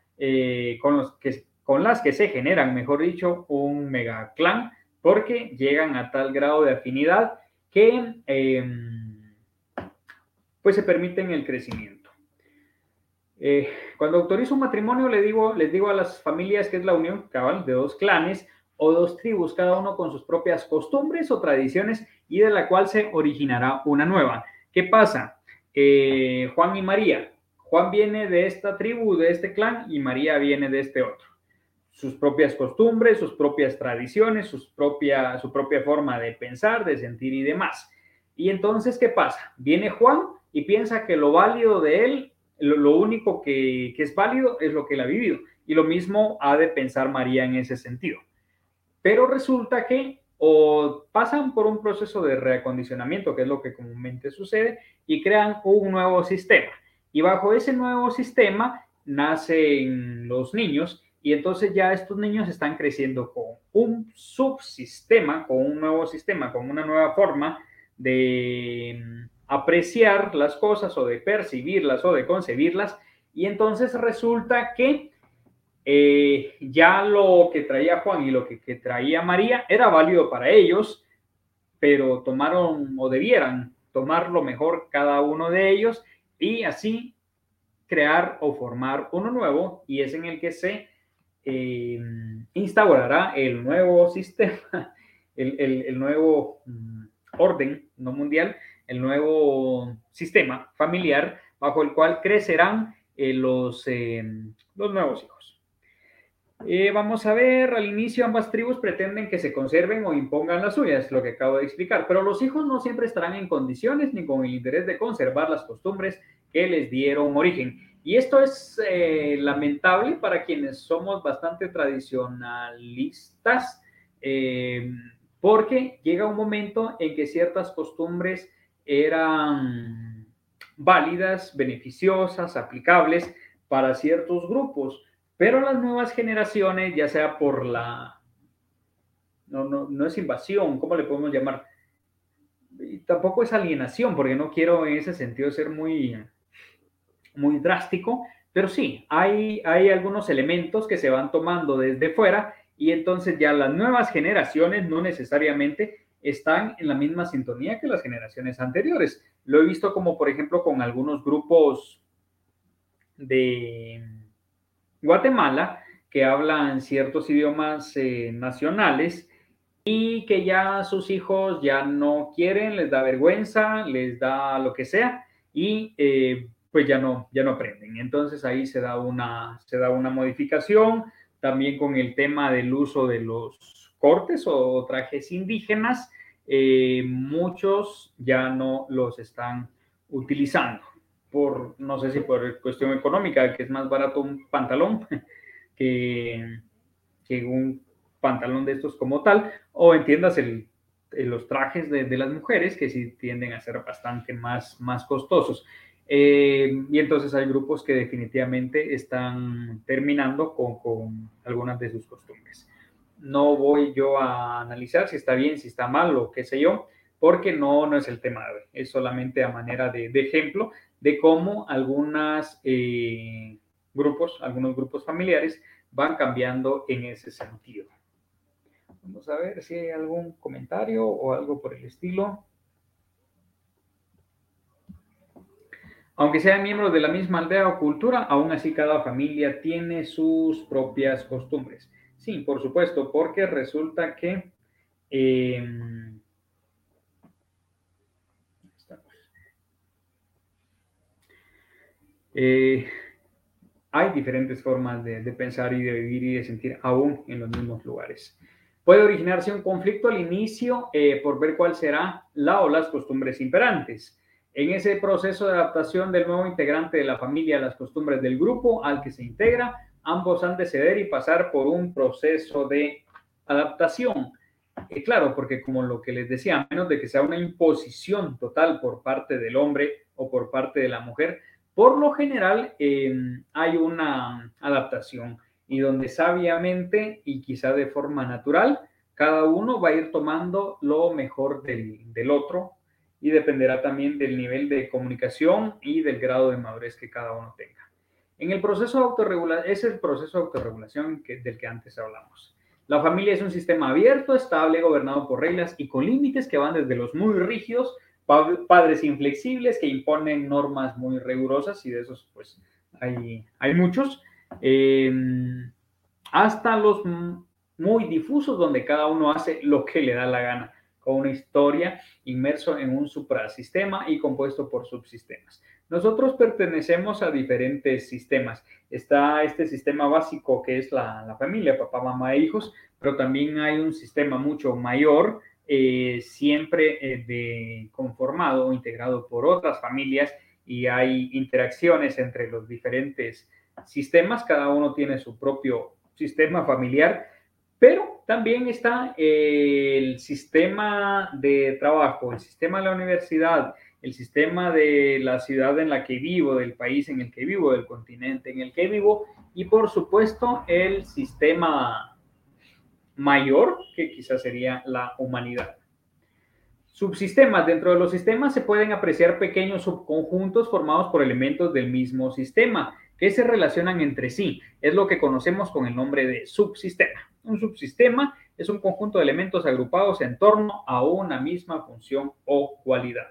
con, los que, con las que se generan, mejor dicho, un mega clan porque llegan a tal grado de afinidad que em, pues se permiten el crecimiento. Eh, cuando autorizo un matrimonio, le digo, les digo a las familias que es la unión cabal de dos clanes o dos tribus, cada uno con sus propias costumbres o tradiciones y de la cual se originará una nueva. ¿Qué pasa? Eh, Juan y María. Juan viene de esta tribu, de este clan, y María viene de este otro. Sus propias costumbres, sus propias tradiciones, sus propia, su propia forma de pensar, de sentir y demás. Y entonces, ¿qué pasa? Viene Juan y piensa que lo válido de él, lo, único que, que es válido es lo que él ha vivido. Y lo mismo ha de pensar María en ese sentido. Pero resulta que o pasan por un proceso de reacondicionamiento, que es lo que comúnmente sucede, y crean un nuevo sistema. Y bajo ese nuevo sistema nacen los niños y entonces ya estos niños están creciendo con un subsistema, con un nuevo sistema, con una nueva forma de mm, apreciar las cosas o de percibirlas o de concebirlas. Y entonces resulta que eh, ya lo que traía Juan y lo que, traía María era válido para ellos, pero tomaron o debieran tomar lo mejor cada uno de ellos y así crear o formar uno nuevo y es en el que se eh, instaurará el nuevo sistema, [LAUGHS] el, nuevo mm, orden, no mundial, el nuevo sistema familiar bajo el cual crecerán eh, los, los nuevos hijos. Eh, vamos a ver, al inicio ambas tribus pretenden que se conserven o impongan las suyas, lo que acabo de explicar, pero los hijos no siempre estarán en condiciones ni con el interés de conservar las costumbres que les dieron origen. Y esto es eh, lamentable para quienes somos bastante tradicionalistas, eh, porque llega un momento en que ciertas costumbres eran válidas, beneficiosas, aplicables para ciertos grupos pero las nuevas generaciones, ya sea por la... No, no, no es invasión, ¿cómo le podemos llamar? Y tampoco es alienación, porque no quiero en ese sentido ser muy, muy drástico, pero sí, hay, hay algunos elementos que se van tomando desde fuera y entonces ya las nuevas generaciones no necesariamente están en la misma sintonía que las generaciones anteriores. Lo he visto como, por ejemplo, con algunos grupos de Guatemala, que hablan ciertos idiomas eh, nacionales y que ya sus hijos ya no quieren, les da vergüenza, les da lo que sea y eh, pues ya no, ya no aprenden. Entonces ahí se da, una, se da una modificación también con el tema del uso de los cortes o trajes indígenas. Eh, muchos ya no los están utilizando por, no sé si por cuestión económica, que es más barato un pantalón [LAUGHS] que, que un pantalón de estos como tal, o entiendas el, los trajes de, las mujeres que sí tienden a ser bastante más, más costosos. Eh, y entonces hay grupos que definitivamente están terminando con, con, algunas de sus costumbres. No voy yo a analizar si está bien, si está mal o qué sé yo, porque no, no es el tema de hoy. Es solamente a manera de, de ejemplo de cómo algunos eh, grupos, algunos grupos familiares van cambiando en ese sentido. Vamos a ver si hay algún comentario o algo por el estilo. Aunque sean miembros de la misma aldea o cultura, aún así cada familia tiene sus propias costumbres. Sí, por supuesto, porque resulta que eh, Eh, hay diferentes formas de, pensar y de vivir y de sentir aún en los mismos lugares. Puede originarse un conflicto al inicio eh, por ver cuál será la o las costumbres imperantes. En ese proceso de adaptación del nuevo integrante de la familia a las costumbres del grupo al que se integra, ambos han de ceder y pasar por un proceso de adaptación. Eh, claro, porque como lo que les decía, a menos de que sea una imposición total por parte del hombre o por parte de la mujer, por lo general em, hay una adaptación y donde sabiamente y quizá de forma natural, cada uno va a ir tomando lo mejor del, otro y dependerá también del nivel de comunicación y del grado de madurez que cada uno tenga. En el proceso de autorregulación, es el proceso de autorregulación del que antes hablamos. La familia es un sistema abierto, estable, gobernado por reglas y con límites que van desde los muy rígidos, padres inflexibles que imponen normas muy rigurosas, y de esos pues hay, hay muchos, em, hasta los muy difusos donde cada uno hace lo que le da la gana, con una historia inmerso en un suprasistema y compuesto por subsistemas. Nosotros pertenecemos a diferentes sistemas. Está este sistema básico que es la, familia, papá, mamá e hijos, pero también hay un sistema mucho mayor, eh, siempre eh, conformado o integrado por otras familias y hay interacciones entre los diferentes sistemas. Cada uno tiene su propio sistema familiar, pero también está el sistema de trabajo, el sistema de la universidad, el sistema de la ciudad en la que vivo, del país en el que vivo, del continente en el que vivo y por supuesto el sistema mayor que quizás sería la humanidad. Subsistemas. Dentro de los sistemas se pueden apreciar pequeños subconjuntos formados por elementos del mismo sistema que se relacionan entre sí. Es lo que conocemos con el nombre de subsistema. Un subsistema es un conjunto de elementos agrupados en torno a una misma función o cualidad.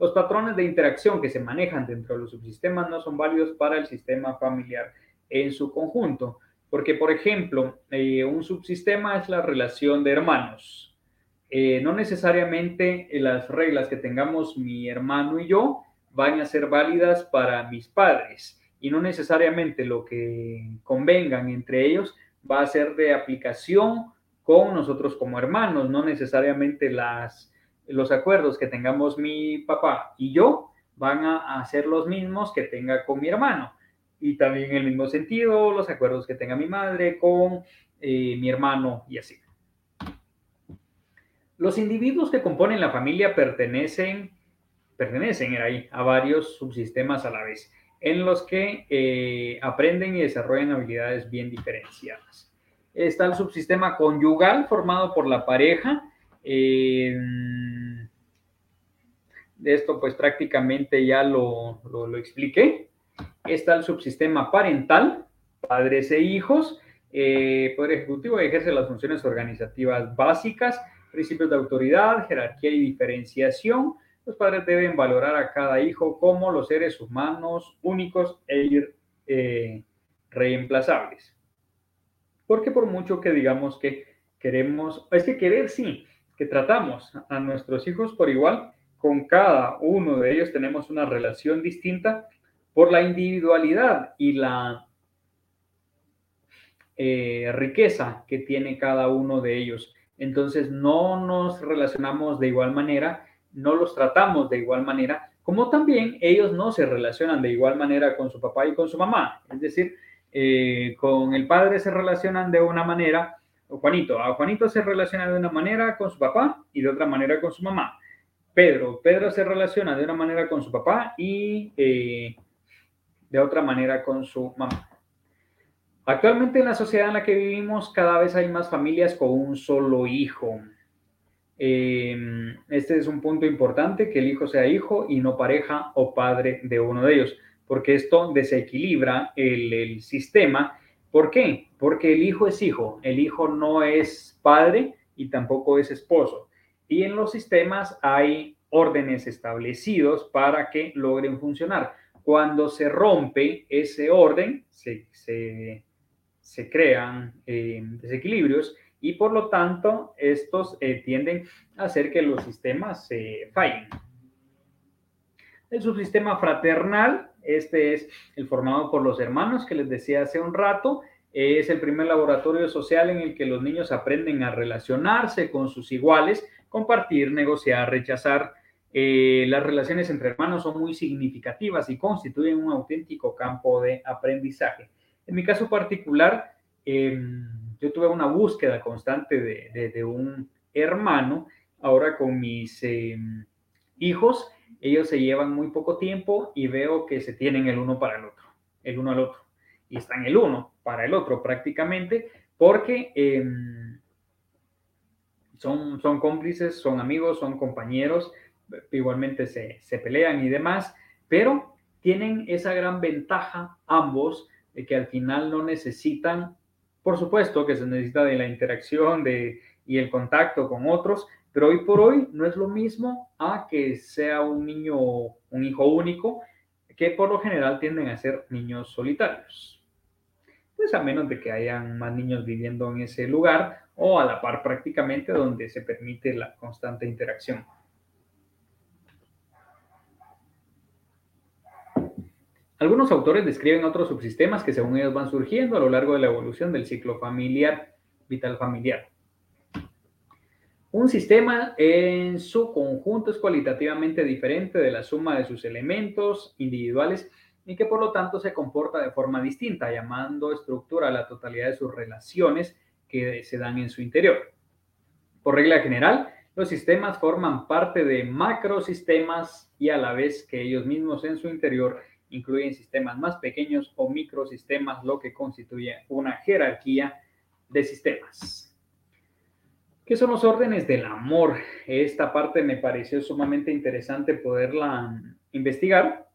Los patrones de interacción que se manejan dentro de los subsistemas no son válidos para el sistema familiar en su conjunto, porque, por ejemplo, eh, un subsistema es la relación de hermanos. Eh, no necesariamente las reglas que tengamos mi hermano y yo van a ser válidas para mis padres y no necesariamente lo que convengan entre ellos va a ser de aplicación con nosotros como hermanos, no necesariamente las los acuerdos que tengamos mi papá y yo van a, ser los mismos que tenga con mi hermano. Y también en el mismo sentido, los acuerdos que tenga mi madre con eh, mi hermano y así. Los individuos que componen la familia pertenecen, pertenecen ahí, a varios subsistemas a la vez, en los que eh, aprenden y desarrollan habilidades bien diferenciadas. Está el subsistema conyugal formado por la pareja, eh, de esto pues prácticamente ya lo, lo, expliqué. Está el subsistema parental, padres e hijos. Eh, Poder Ejecutivo ejerce las funciones organizativas básicas, principios de autoridad, jerarquía y diferenciación. Los padres deben valorar a cada hijo como los seres humanos únicos e eh, reemplazables. Porque por mucho que digamos que queremos, es que querer sí, que tratamos a nuestros hijos por igual, con cada uno de ellos tenemos una relación distinta por la individualidad y la eh, riqueza que tiene cada uno de ellos. Entonces no nos relacionamos de igual manera, no los tratamos de igual manera, como también ellos no se relacionan de igual manera con su papá y con su mamá. Es decir, eh, con el padre se relacionan de una manera, Juanito, a Juanito se relaciona de una manera con su papá y de otra manera con su mamá. Pedro, Pedro se relaciona de una manera con su papá y eh, de otra manera con su mamá. Actualmente en la sociedad en la que vivimos cada vez hay más familias con un solo hijo. Em, este es un punto importante, que el hijo sea hijo y no pareja o padre de uno de ellos, porque esto desequilibra el sistema ¿Por qué? Porque el hijo es hijo, el hijo no es padre y tampoco es esposo. Y en los sistemas hay órdenes establecidos para que logren funcionar. Cuando se rompe ese orden, se, crean eh, desequilibrios y por lo tanto estos eh, tienden a hacer que los sistemas se fallen. El subsistema fraternal, este es el formado por los hermanos que les decía hace un rato, es el primer laboratorio social en el que los niños aprenden a relacionarse con sus iguales, compartir, negociar, rechazar. Eh, las relaciones entre hermanos son muy significativas y constituyen un auténtico campo de aprendizaje. En mi caso particular, em, yo tuve una búsqueda constante de, un hermano. Ahora con mis em, hijos ellos se llevan muy poco tiempo y veo que se tienen el uno para el otro, el uno al otro. Y están el uno para el otro prácticamente, porque em, son, son cómplices, son amigos, son compañeros, igualmente se, se pelean y demás, pero tienen esa gran ventaja ambos de que al final no necesitan Por supuesto que se necesita de la interacción de, y el contacto con otros, pero hoy por hoy no es lo mismo a que sea un niño, un hijo único, que por lo general tienden a ser niños solitarios. Pues a menos de que hayan más niños viviendo en ese lugar o a la par prácticamente donde se permite la constante interacción. Algunos autores describen otros subsistemas que según ellos van surgiendo a lo largo de la evolución del ciclo familiar, vital familiar. Un sistema en su conjunto es cualitativamente diferente de la suma de sus elementos individuales y que por lo tanto se comporta de forma distinta, llamando estructura a la totalidad de sus relaciones que se dan en su interior. Por regla general, los sistemas forman parte de macrosistemas y a la vez que ellos mismos en su interior incluyen sistemas más pequeños o microsistemas, lo que constituye una jerarquía de sistemas. ¿Qué son los órdenes del amor? Esta parte me pareció sumamente interesante poderla investigar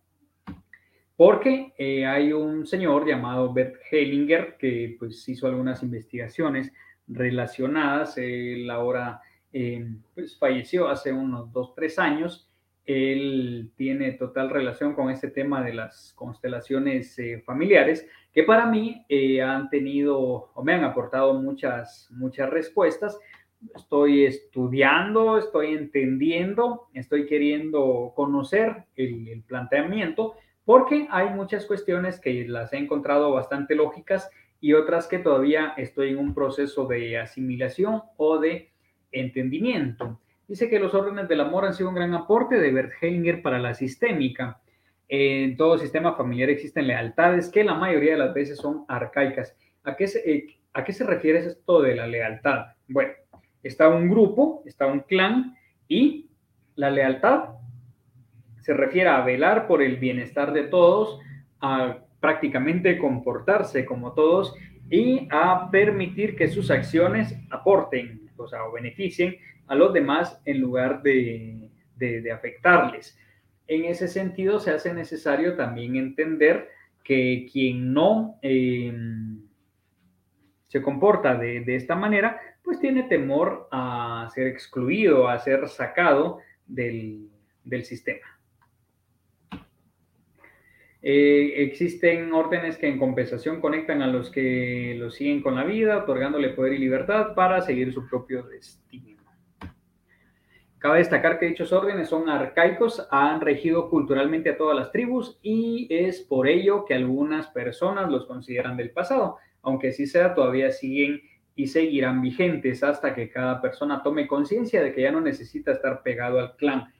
porque eh, hay un señor llamado Bert Hellinger que pues hizo algunas investigaciones relacionadas. Él ahora eh, pues falleció hace unos dos, tres años él tiene total relación con este tema de las constelaciones eh, familiares, que para mí eh, han tenido o me han aportado muchas, muchas respuestas. Estoy estudiando, estoy entendiendo, estoy queriendo conocer el planteamiento, porque hay muchas cuestiones que las he encontrado bastante lógicas y otras que todavía estoy en un proceso de asimilación o de entendimiento. Dice que los órdenes del amor han sido un gran aporte de Bert Hellinger para la sistémica. En todo sistema familiar existen lealtades que la mayoría de las veces son arcaicas. ¿A qué se, eh, ¿a qué se refiere esto de la lealtad? Bueno, está un grupo, está un clan y la lealtad se refiere a velar por el bienestar de todos, a prácticamente comportarse como todos y a permitir que sus acciones aporten, o sea, o beneficien a los demás en lugar de, afectarles. En ese sentido, se hace necesario también entender que quien no em, se comporta de, esta manera, pues tiene temor a ser excluido, a ser sacado del, sistema. Eh, existen órdenes que en compensación conectan a los que lo siguen con la vida, otorgándole poder y libertad para seguir su propio destino. Cabe destacar que dichos órdenes son arcaicos, han regido culturalmente a todas las tribus y es por ello que algunas personas los consideran del pasado, aunque así sea, todavía siguen y seguirán vigentes hasta que cada persona tome conciencia de que ya no necesita estar pegado al clan.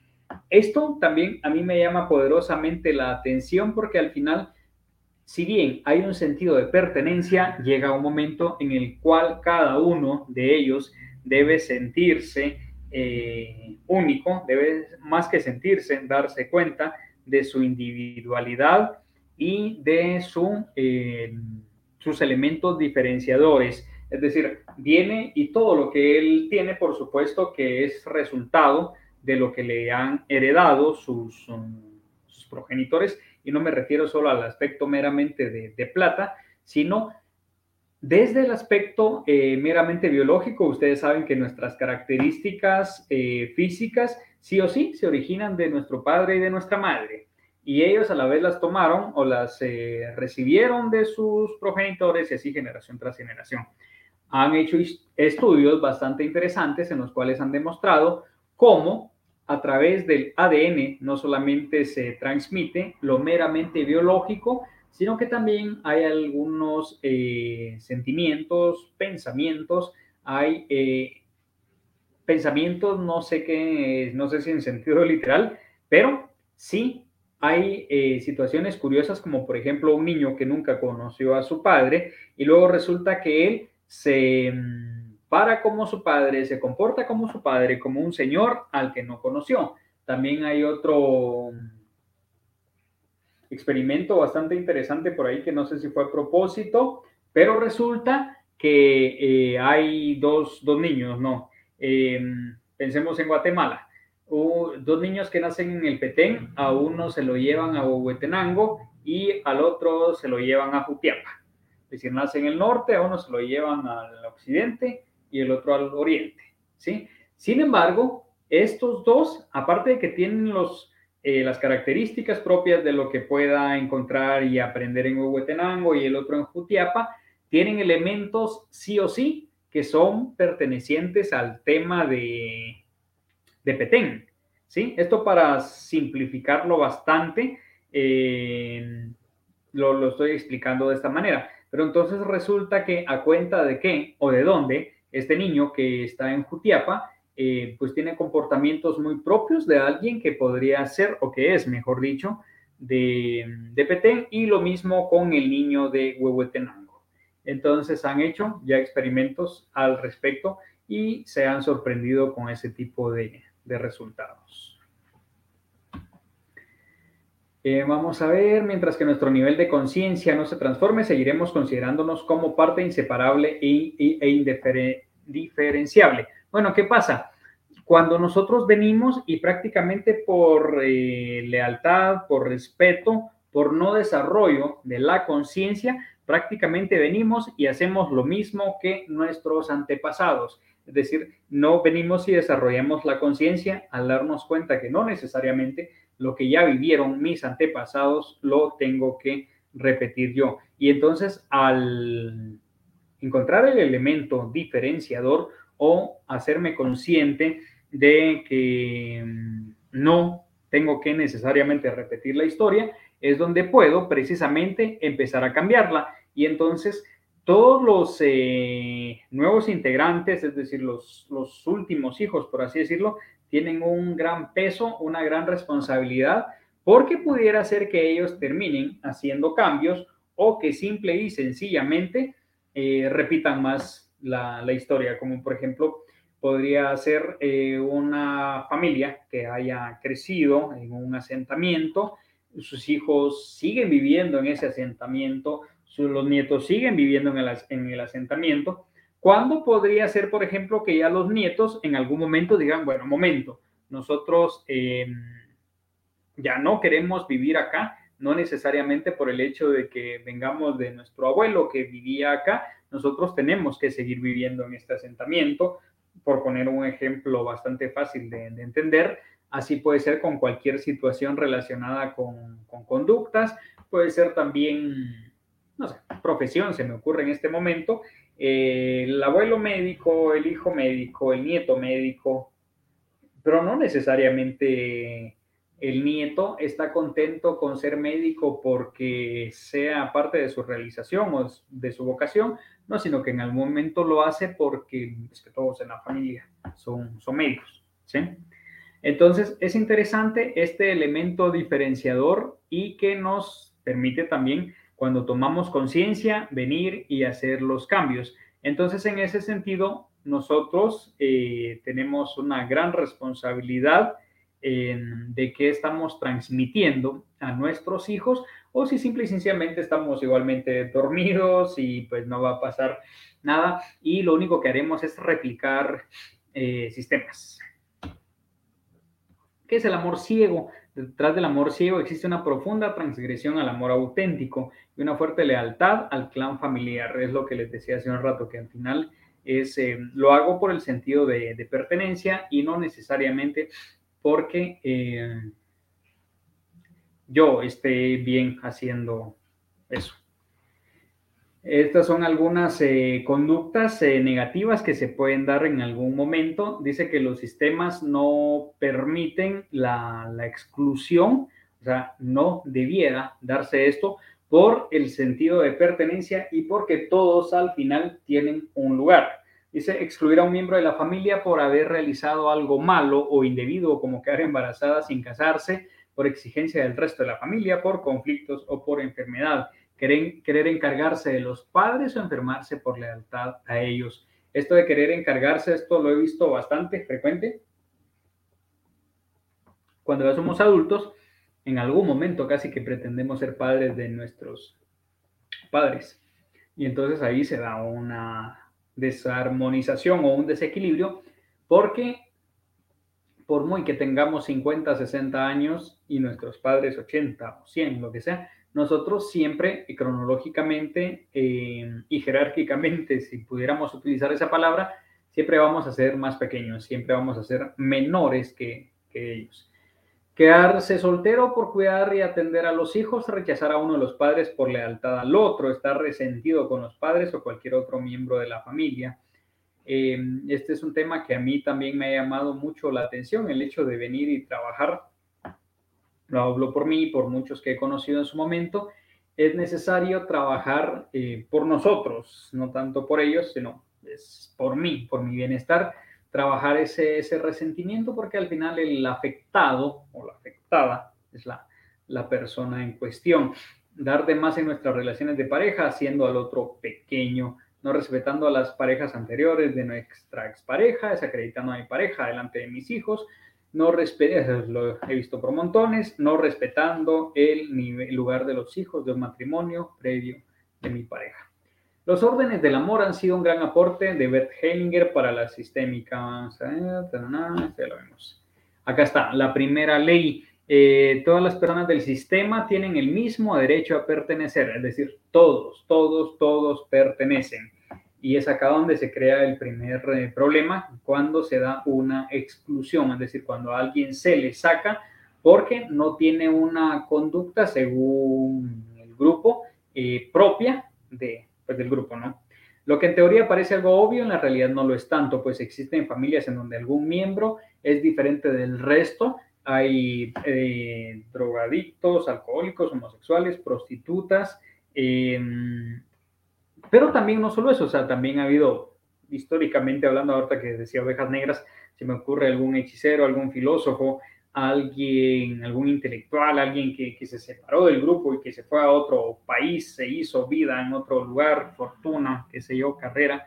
Esto también a mí me llama poderosamente la atención porque al final, si bien hay un sentido de pertenencia, llega un momento en el cual cada uno de ellos debe sentirse eh, único, debe más que sentirse, darse cuenta de su individualidad y de su, eh, sus elementos diferenciadores. Es decir, viene y todo lo que él tiene, por supuesto, que es resultado de lo que le han heredado sus, sus progenitores, y no me refiero solo al aspecto meramente de, de plata, sino desde el aspecto eh, meramente biológico, ustedes saben que nuestras características eh, físicas sí o sí se originan de nuestro padre y de nuestra madre. Y ellos a la vez las tomaron o las eh, recibieron de sus progenitores y así generación tras generación. Han hecho estudios bastante interesantes en los cuales han demostrado cómo a través del ADN no solamente se transmite lo meramente biológico, sino que también hay algunos eh, sentimientos, pensamientos, hay eh, pensamientos, no sé qué, no sé si en sentido [LAUGHS] literal, pero sí hay eh, situaciones curiosas como por ejemplo un niño que nunca conoció a su padre y luego resulta que él se mm, para como su padre, se comporta como su padre, como un señor al que no conoció. También hay otro experimento bastante interesante por ahí que no sé si fue a propósito, pero resulta que eh, hay dos, niños, ¿no? Em, pensemos en Guatemala. dos niños que nacen en el Petén, a uno se lo llevan a Huehuetenango y al otro se lo llevan a Jutiapa. Es decir, nace en el norte, a uno se lo llevan al occidente y el otro al oriente, ¿sí? Sin embargo, estos dos, aparte de que tienen los, eh, las características propias de lo que pueda encontrar y aprender en Huehuetenango y el otro en Jutiapa, tienen elementos sí o sí que son pertenecientes al tema de, de Petén. ¿sí? Esto para simplificarlo bastante, eh, lo, lo, estoy explicando de esta manera. Pero entonces resulta que a cuenta de qué o de dónde este niño que está en Jutiapa, eh, pues tiene comportamientos muy propios de alguien que podría ser, o que es, mejor dicho, de, de Petén, y lo mismo con el niño de Huehuetenango. Entonces han hecho ya experimentos al respecto y se han sorprendido con ese tipo de, de resultados. Eh, vamos a ver, mientras que nuestro nivel de conciencia no se transforme, seguiremos considerándonos como parte inseparable e, e, e indiferenciable. Bueno, ¿qué pasa? Cuando nosotros venimos y prácticamente por eh, lealtad, por respeto, por no desarrollo de la conciencia, prácticamente venimos y hacemos lo mismo que nuestros antepasados. Es decir, no venimos y desarrollamos la conciencia al darnos cuenta que no necesariamente lo que ya vivieron mis antepasados lo tengo que repetir yo. Y entonces al encontrar el elemento diferenciador o hacerme consciente de que mm, no tengo que necesariamente repetir la historia, es donde puedo precisamente empezar a cambiarla. Y entonces todos los eh, nuevos integrantes, es decir, los, los últimos hijos, por así decirlo, tienen un gran peso, una gran responsabilidad, porque pudiera ser que ellos terminen haciendo cambios o que simple y sencillamente eh, repitan más la, historia, como por ejemplo podría ser eh, una familia que haya crecido en un asentamiento, sus hijos siguen viviendo en ese asentamiento, los nietos siguen viviendo en el, en el asentamiento, ¿cuándo podría ser, por ejemplo, que ya los nietos en algún momento digan, bueno, momento, nosotros eh, ya no queremos vivir acá, no necesariamente por el hecho de que vengamos de nuestro abuelo que vivía acá, nosotros tenemos que seguir viviendo en este asentamiento, por poner un ejemplo bastante fácil de, de entender, así puede ser con cualquier situación relacionada con, con conductas, puede ser también no sé, profesión se me ocurre en este momento, eh, el abuelo médico, el hijo médico, el nieto médico, pero no necesariamente el nieto está contento con ser médico porque sea parte de su realización o de su vocación, no, sino que en algún momento lo hace porque es que todos en la familia son, son médicos. Entonces, es interesante este elemento diferenciador y que nos permite también cuando tomamos conciencia, venir y hacer los cambios. Entonces, en ese sentido, nosotros eh, tenemos una gran responsabilidad de qué estamos transmitiendo a nuestros hijos o si simple y sencillamente estamos igualmente dormidos y pues no va a pasar nada y lo único que haremos es replicar eh, sistemas. ¿Qué es el amor ciego? Detrás del amor ciego existe una profunda transgresión al amor auténtico y una fuerte lealtad al clan familiar. Es lo que les decía hace un rato, que al final es, eh, lo hago por el sentido de, pertenencia y no necesariamente porque eh, yo esté bien haciendo eso. Estas son algunas eh, conductas eh, negativas que se pueden dar en algún momento. Dice que los sistemas no permiten la, la, exclusión, o sea, no debiera darse esto por el sentido de pertenencia y porque todos al final tienen un lugar. Dice excluir a un miembro de la familia por haber realizado algo malo o indebido, como quedar embarazada sin casarse, por exigencia del resto de la familia, por conflictos o por enfermedad querer, encargarse de los padres o enfermarse por lealtad a ellos. Esto de querer encargarse, esto lo he visto bastante frecuente. Cuando ya somos adultos, en algún momento casi que pretendemos ser padres de nuestros padres. Y entonces ahí se da una desarmonización o un desequilibrio porque por muy que tengamos 50, 60 años y nuestros padres 80 o 100, lo que sea, nosotros siempre, cronológicamente eh, y jerárquicamente, si pudiéramos utilizar esa palabra, siempre vamos a ser más pequeños, siempre vamos a ser menores que, que ellos. Quedarse soltero por cuidar y atender a los hijos, rechazar a uno de los padres por lealtad al otro, estar resentido con los padres o cualquier otro miembro de la familia. Eh, este es un tema que a mí también me ha llamado mucho la atención, el hecho de venir y trabajar lo hablo por mí y por muchos que he conocido en su momento, es necesario trabajar eh, por nosotros, no tanto por ellos, sino es por mí, por mi bienestar, trabajar ese, ese resentimiento porque al final el afectado o la afectada es la, la persona en cuestión. Dar de más en nuestras relaciones de pareja, haciendo al otro pequeño, no respetando a las parejas anteriores de nuestra expareja, desacreditando a mi pareja delante de mis hijos, no respetando, lo he visto por montones, no respetando el, lugar de los hijos de un matrimonio previo de mi pareja. Los órdenes del amor han sido un gran aporte de Bert Hellinger para la sistémica. vemos. Acá está, la primera ley. Eh, todas las personas del sistema tienen el mismo derecho a pertenecer, es decir, todos, todos, todos pertenecen. Y es acá donde se crea el primer eh, problema, cuando se da una exclusión, es decir, cuando a alguien se le saca porque no tiene una conducta según el grupo eh, propia de, pues, del grupo, ¿no? Lo que en teoría parece algo obvio, en la realidad no lo es tanto, pues existen familias en donde algún miembro es diferente del resto. Hay eh, drogadictos, alcohólicos, homosexuales, prostitutas, eh, pero también no solo eso, o sea, también ha habido, históricamente hablando ahorita que decía ovejas negras, se me ocurre algún hechicero, algún filósofo, alguien, algún intelectual, alguien que, que, se separó del grupo y que se fue a otro país, se hizo vida en otro lugar, fortuna, qué sé yo, carrera,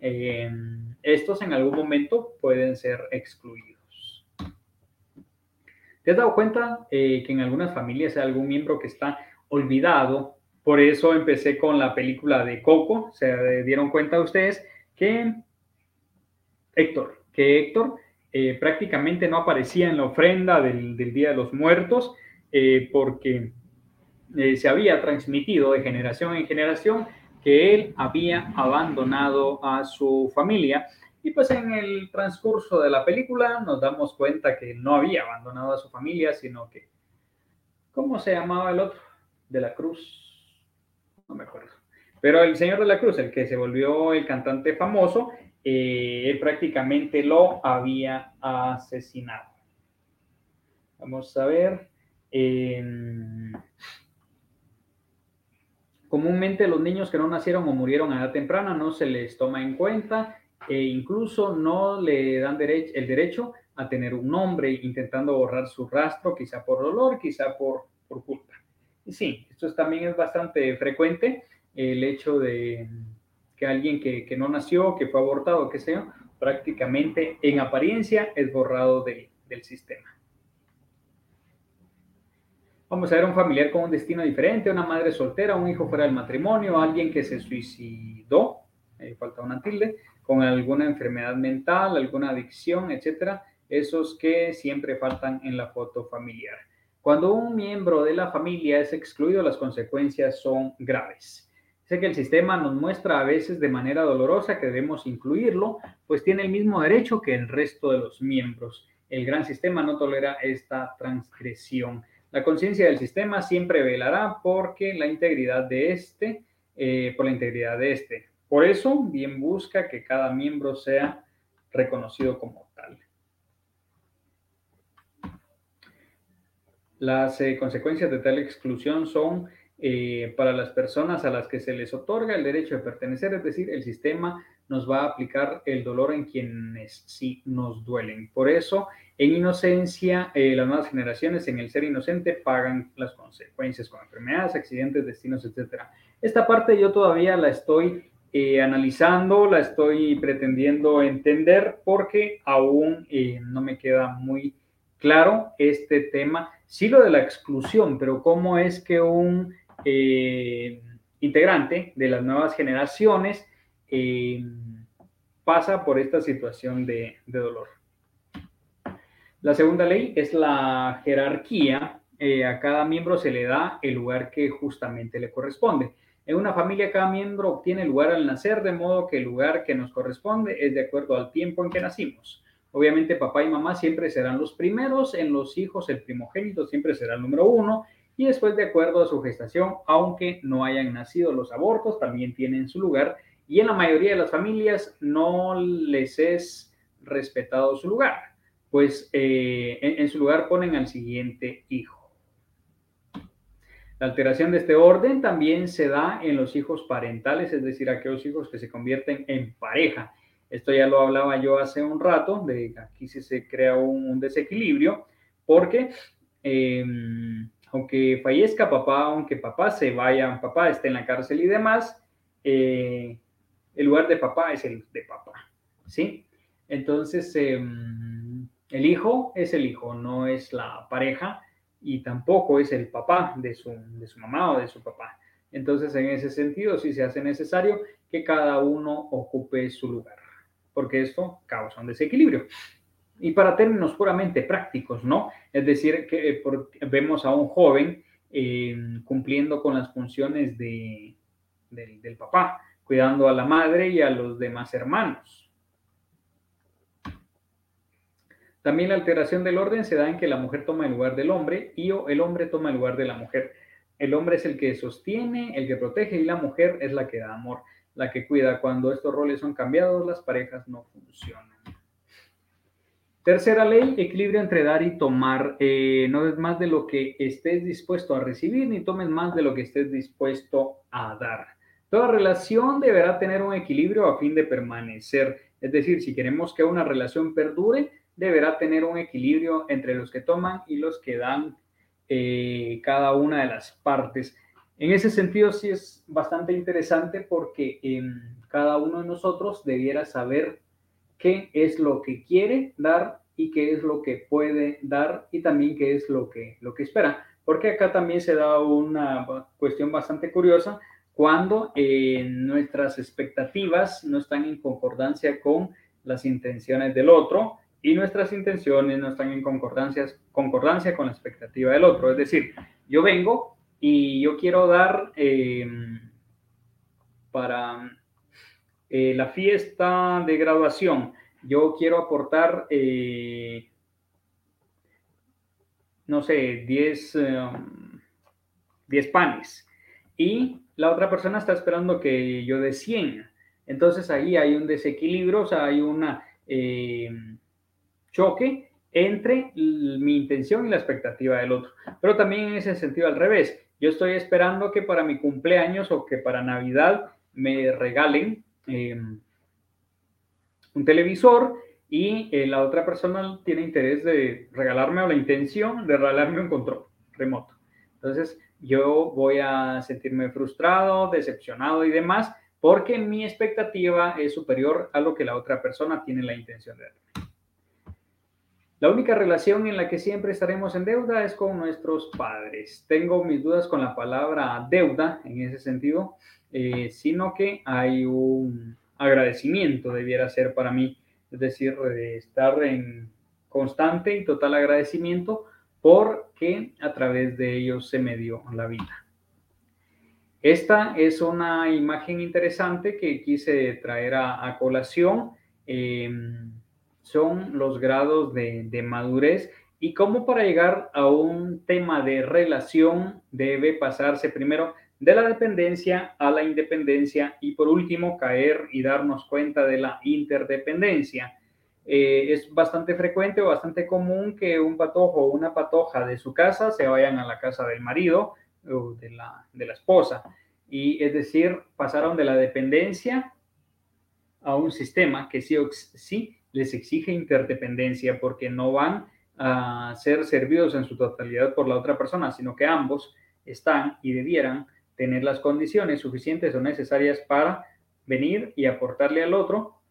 eh, estos en algún momento pueden ser excluidos. ¿Te has dado cuenta eh, que en algunas familias hay algún miembro que está olvidado por eso empecé con la película de Coco. Se dieron cuenta ustedes que Héctor, que Héctor eh, prácticamente no aparecía en la ofrenda del, Día de los Muertos eh, porque se había transmitido de generación en generación que él había abandonado a su familia. Y pues en el transcurso de la película nos damos cuenta que no había abandonado a su familia, sino que, ¿cómo se llamaba el otro? De la Cruz no me acuerdo. Pero el Señor de la Cruz, el que se volvió el cantante famoso, eh, él prácticamente lo había asesinado. Vamos a ver. comúnmente los niños que no nacieron o murieron a edad temprana no se les toma en cuenta e incluso no le dan el derecho a tener un nombre, intentando borrar su rastro, quizá por dolor, quizá por, por culpa. Y sí, esto también es bastante frecuente, el hecho de que alguien que, no nació, que fue abortado, que sea, prácticamente en apariencia es borrado del sistema. Vamos a ver un familiar con un destino diferente, una madre soltera, un hijo fuera del matrimonio, alguien que se suicidó, eh, falta una tilde, con alguna enfermedad mental, alguna adicción, etcétera, esos que siempre faltan en la foto familiar. Cuando un miembro de la familia es excluido, las consecuencias son graves. Sé que el sistema nos muestra a veces de manera dolorosa que debemos incluirlo, pues tiene el mismo derecho que el resto de los miembros. El gran sistema no tolera esta transgresión. La conciencia del sistema siempre velará porque la integridad de este, eh, por la integridad de este. Por eso, bien busca que cada miembro sea reconocido como tal. Las eh, consecuencias de tal exclusión son eh, para las personas a las que se les otorga el derecho de pertenecer, es decir, el sistema nos va a aplicar el dolor en quienes sí nos duelen. Por eso, en inocencia, eh, las nuevas generaciones en el ser inocente pagan las consecuencias con enfermedades, accidentes, destinos, etc. Esta parte yo todavía la estoy analizando, la estoy pretendiendo entender porque aún no me queda muy claro este tema sí lo de la exclusión, pero cómo es que un eh, integrante de las nuevas generaciones eh, pasa por esta situación de, dolor. La segunda ley es la jerarquía eh, a cada miembro se le da el lugar que justamente le corresponde. En una familia cada miembro obtiene lugar al nacer, de modo que el lugar que nos corresponde es de acuerdo al tiempo en que nacimos. Obviamente papá y mamá siempre serán los primeros, en los hijos el primogénito siempre será el número uno y después de acuerdo a su gestación, aunque no hayan nacido los abortos, también tienen su lugar y en la mayoría de las familias no les es respetado su lugar, pues eh, en su lugar ponen al siguiente hijo. La alteración de este orden también se da en los hijos parentales, es decir, aquellos hijos que se convierten en pareja. Esto ya lo hablaba yo hace un rato, de aquí se crea un, desequilibrio, porque em, aunque fallezca papá, aunque papá se vaya, papá esté en la cárcel y demás, eh, el lugar de papá es el de papá, ¿sí? Entonces, em, el hijo es el hijo, no es la pareja, y tampoco es el papá de su, de su mamá o de su papá. Entonces, en ese sentido, sí se hace necesario que cada uno ocupe su lugar, porque esto causa un desequilibrio. Y para términos puramente prácticos, ¿no? Es decir, que eh, vemos a un joven eh, cumpliendo con las funciones de, del papá, cuidando a la madre y a los demás hermanos. También la alteración del orden se da en que la mujer toma el lugar del hombre y o el hombre toma el lugar de la mujer. El hombre es el que sostiene, el que protege y la mujer es la que da amor, la que cuida. Cuando estos roles son cambiados, las parejas no funcionan. Tercera ley, equilibrio entre dar y tomar. Eh, no es más de lo que estés dispuesto a recibir, ni tomes más de lo que estés dispuesto a dar. Toda relación deberá tener un equilibrio a fin de permanecer. Es decir, si queremos que una relación perdure, deberá tener un equilibrio entre los que toman y los que dan eh, cada una de las partes. En ese sentido sí es bastante interesante porque cada uno de nosotros debiera saber qué es lo que quiere dar y qué es lo que puede dar y también qué es lo que, lo que espera. Porque acá también se da una cuestión bastante curiosa cuando eh, nuestras expectativas no están en concordancia con las intenciones del otro y nuestras intenciones no están en concordancias, concordancia con la expectativa del otro. Es decir, yo vengo y yo quiero dar em, para eh, la fiesta de graduación, yo quiero aportar, eh, no sé, 10, 10 em, panes y la otra persona está esperando que yo dé 100. Entonces ahí hay un desequilibrio, o sea, hay una... Em, choque entre mi intención y la expectativa del otro. Pero también en ese sentido al revés. Yo estoy esperando que para mi cumpleaños o que para Navidad me regalen em, un televisor y eh, la otra persona tiene interés de regalarme o la intención de regalarme un control remoto. Entonces yo voy a sentirme frustrado, decepcionado y demás porque mi expectativa es superior a lo que la otra persona tiene la intención de darme. La única relación en la que siempre estaremos en deuda es con nuestros padres. Tengo mis dudas con la palabra deuda en ese sentido, eh, sino que hay un agradecimiento, debiera ser para mí, es decir, estar en constante y total agradecimiento porque a través de ellos se me dio la vida. Esta es una imagen interesante que quise traer a, colación. Em, son los grados de, madurez y cómo para llegar a un tema de relación debe pasarse primero de la dependencia a la independencia y por último caer y darnos cuenta de la interdependencia. Eh, es bastante frecuente o bastante común que un patojo o una patoja de su casa se vayan a la casa del marido o de la, de la esposa. Y es decir, pasaron de la dependencia a un sistema que sí, sí les exige interdependencia porque no van a ser servidos en su totalidad por la otra persona, sino que ambos están y debieran tener las condiciones suficientes o necesarias para venir y aportarle al otro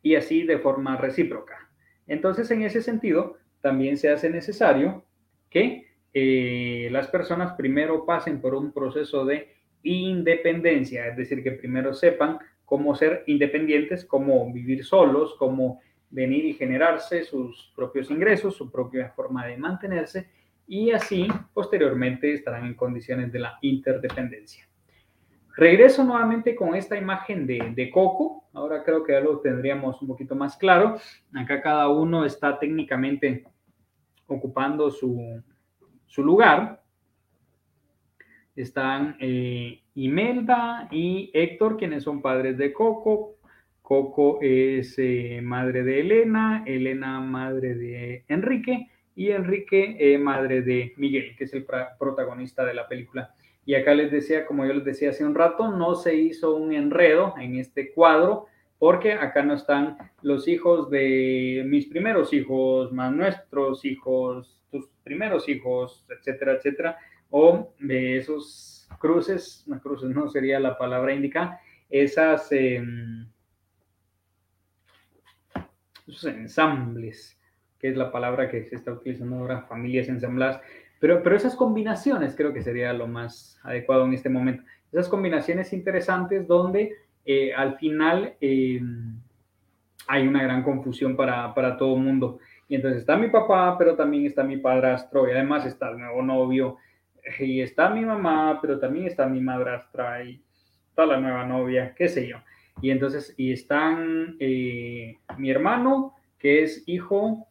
y así de forma recíproca. Entonces, en ese sentido, también se hace necesario que eh, las personas primero pasen por un proceso de independencia, es decir, que primero sepan cómo ser independientes, cómo vivir solos, cómo venir y generarse sus propios ingresos, su propia forma de mantenerse y así posteriormente estarán en condiciones de la interdependencia. Regreso nuevamente con esta imagen de, de, Coco. Ahora creo que ya lo tendríamos un poquito más claro. Acá cada uno está técnicamente ocupando su, su lugar. Están eh, Imelda y Héctor, quienes son padres de Coco. Coco es eh, madre de Elena, Elena madre de Enrique y Enrique eh, madre de Miguel, que es el protagonista de la película. Y acá les decía, como yo les decía hace un rato, no se hizo un enredo en este cuadro porque acá no están los hijos de mis primeros hijos, más nuestros hijos, tus primeros hijos, etcétera, etcétera, o de esos cruces, no cruces no sería la palabra indica, esas, em, esos ensambles, que es la palabra que se está utilizando ahora, familias ensambladas, pero, pero esas combinaciones creo que sería lo más adecuado en este momento. Esas combinaciones interesantes donde eh, al final em, hay una gran confusión para, para todo el mundo. Y entonces está mi papá, pero también está mi padrastro, y además está el nuevo novio, y está mi mamá, pero también está mi madrastra, y está la nueva novia, qué sé yo. Y entonces, y están eh, mi hermano, que es hijo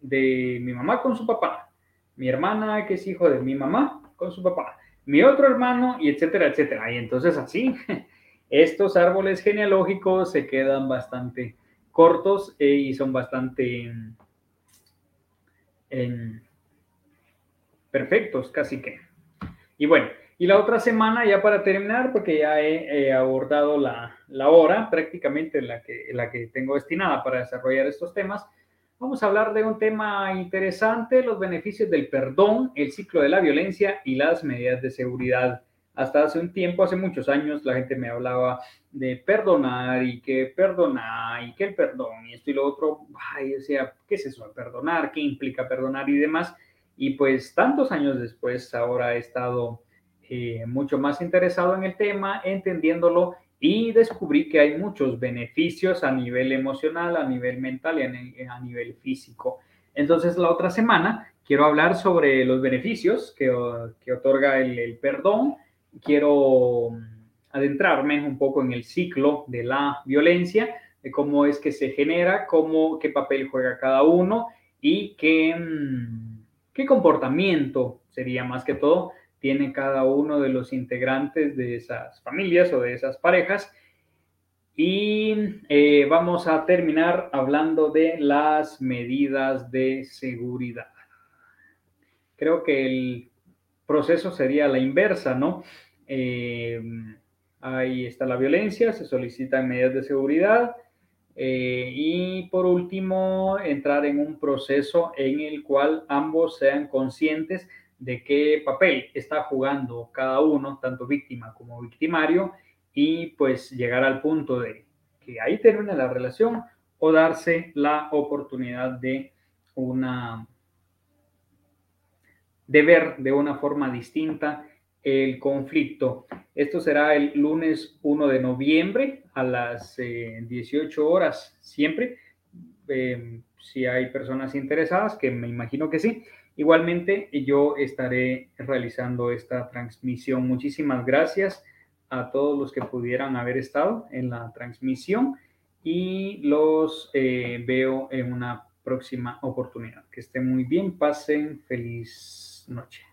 de mi mamá con su papá, mi hermana que es hijo de mi mamá con su papá, mi otro hermano y etcétera, etcétera. Y entonces así, [LAUGHS] estos árboles genealógicos se quedan bastante cortos eh, y son bastante perfectos, casi que. Y bueno, y la otra semana, ya para terminar, porque ya he, abordado la, la, hora prácticamente la que, la que tengo destinada para desarrollar estos temas, Vamos a hablar de un tema interesante, los beneficios del perdón, el ciclo de la violencia y las medidas de seguridad. Hasta hace un tiempo, hace muchos años, la gente me hablaba de perdonar y que perdonar y que el perdón y esto y lo otro. Ay, decía, ¿qué es eso de perdonar? ¿Qué implica perdonar y demás? Y pues tantos años después, ahora he estado eh, mucho más interesado en el tema, entendiéndolo y descubrí que hay muchos beneficios a nivel emocional, a nivel mental y a, nivel físico. Entonces, la otra semana quiero hablar sobre los beneficios que, que otorga el, perdón. Quiero mm, adentrarme un poco en el ciclo de la violencia, de cómo es que se genera, cómo, qué papel juega cada uno y qué, mm, qué comportamiento sería más que todo tiene cada uno de los integrantes de esas familias o de esas parejas. Y eh, vamos a terminar hablando de las medidas de seguridad. Creo que el proceso sería la inversa, ¿no? Eh, ahí está la violencia, se solicitan medidas de seguridad. Eh, y por último, entrar en un proceso en el cual ambos sean conscientes de qué papel está jugando cada uno, tanto víctima como victimario, y pues llegar al punto de que ahí termine la relación o darse la oportunidad de una de ver de una forma distinta el conflicto. Esto será el lunes 1 de noviembre a las 18 eh, horas siempre. Eh, si hay personas interesadas, que me imagino que sí, Igualmente, yo estaré realizando esta transmisión. Muchísimas gracias a todos los que pudieran haber estado en la transmisión y los eh, veo en una próxima oportunidad. Que estén muy bien, pasen feliz noche.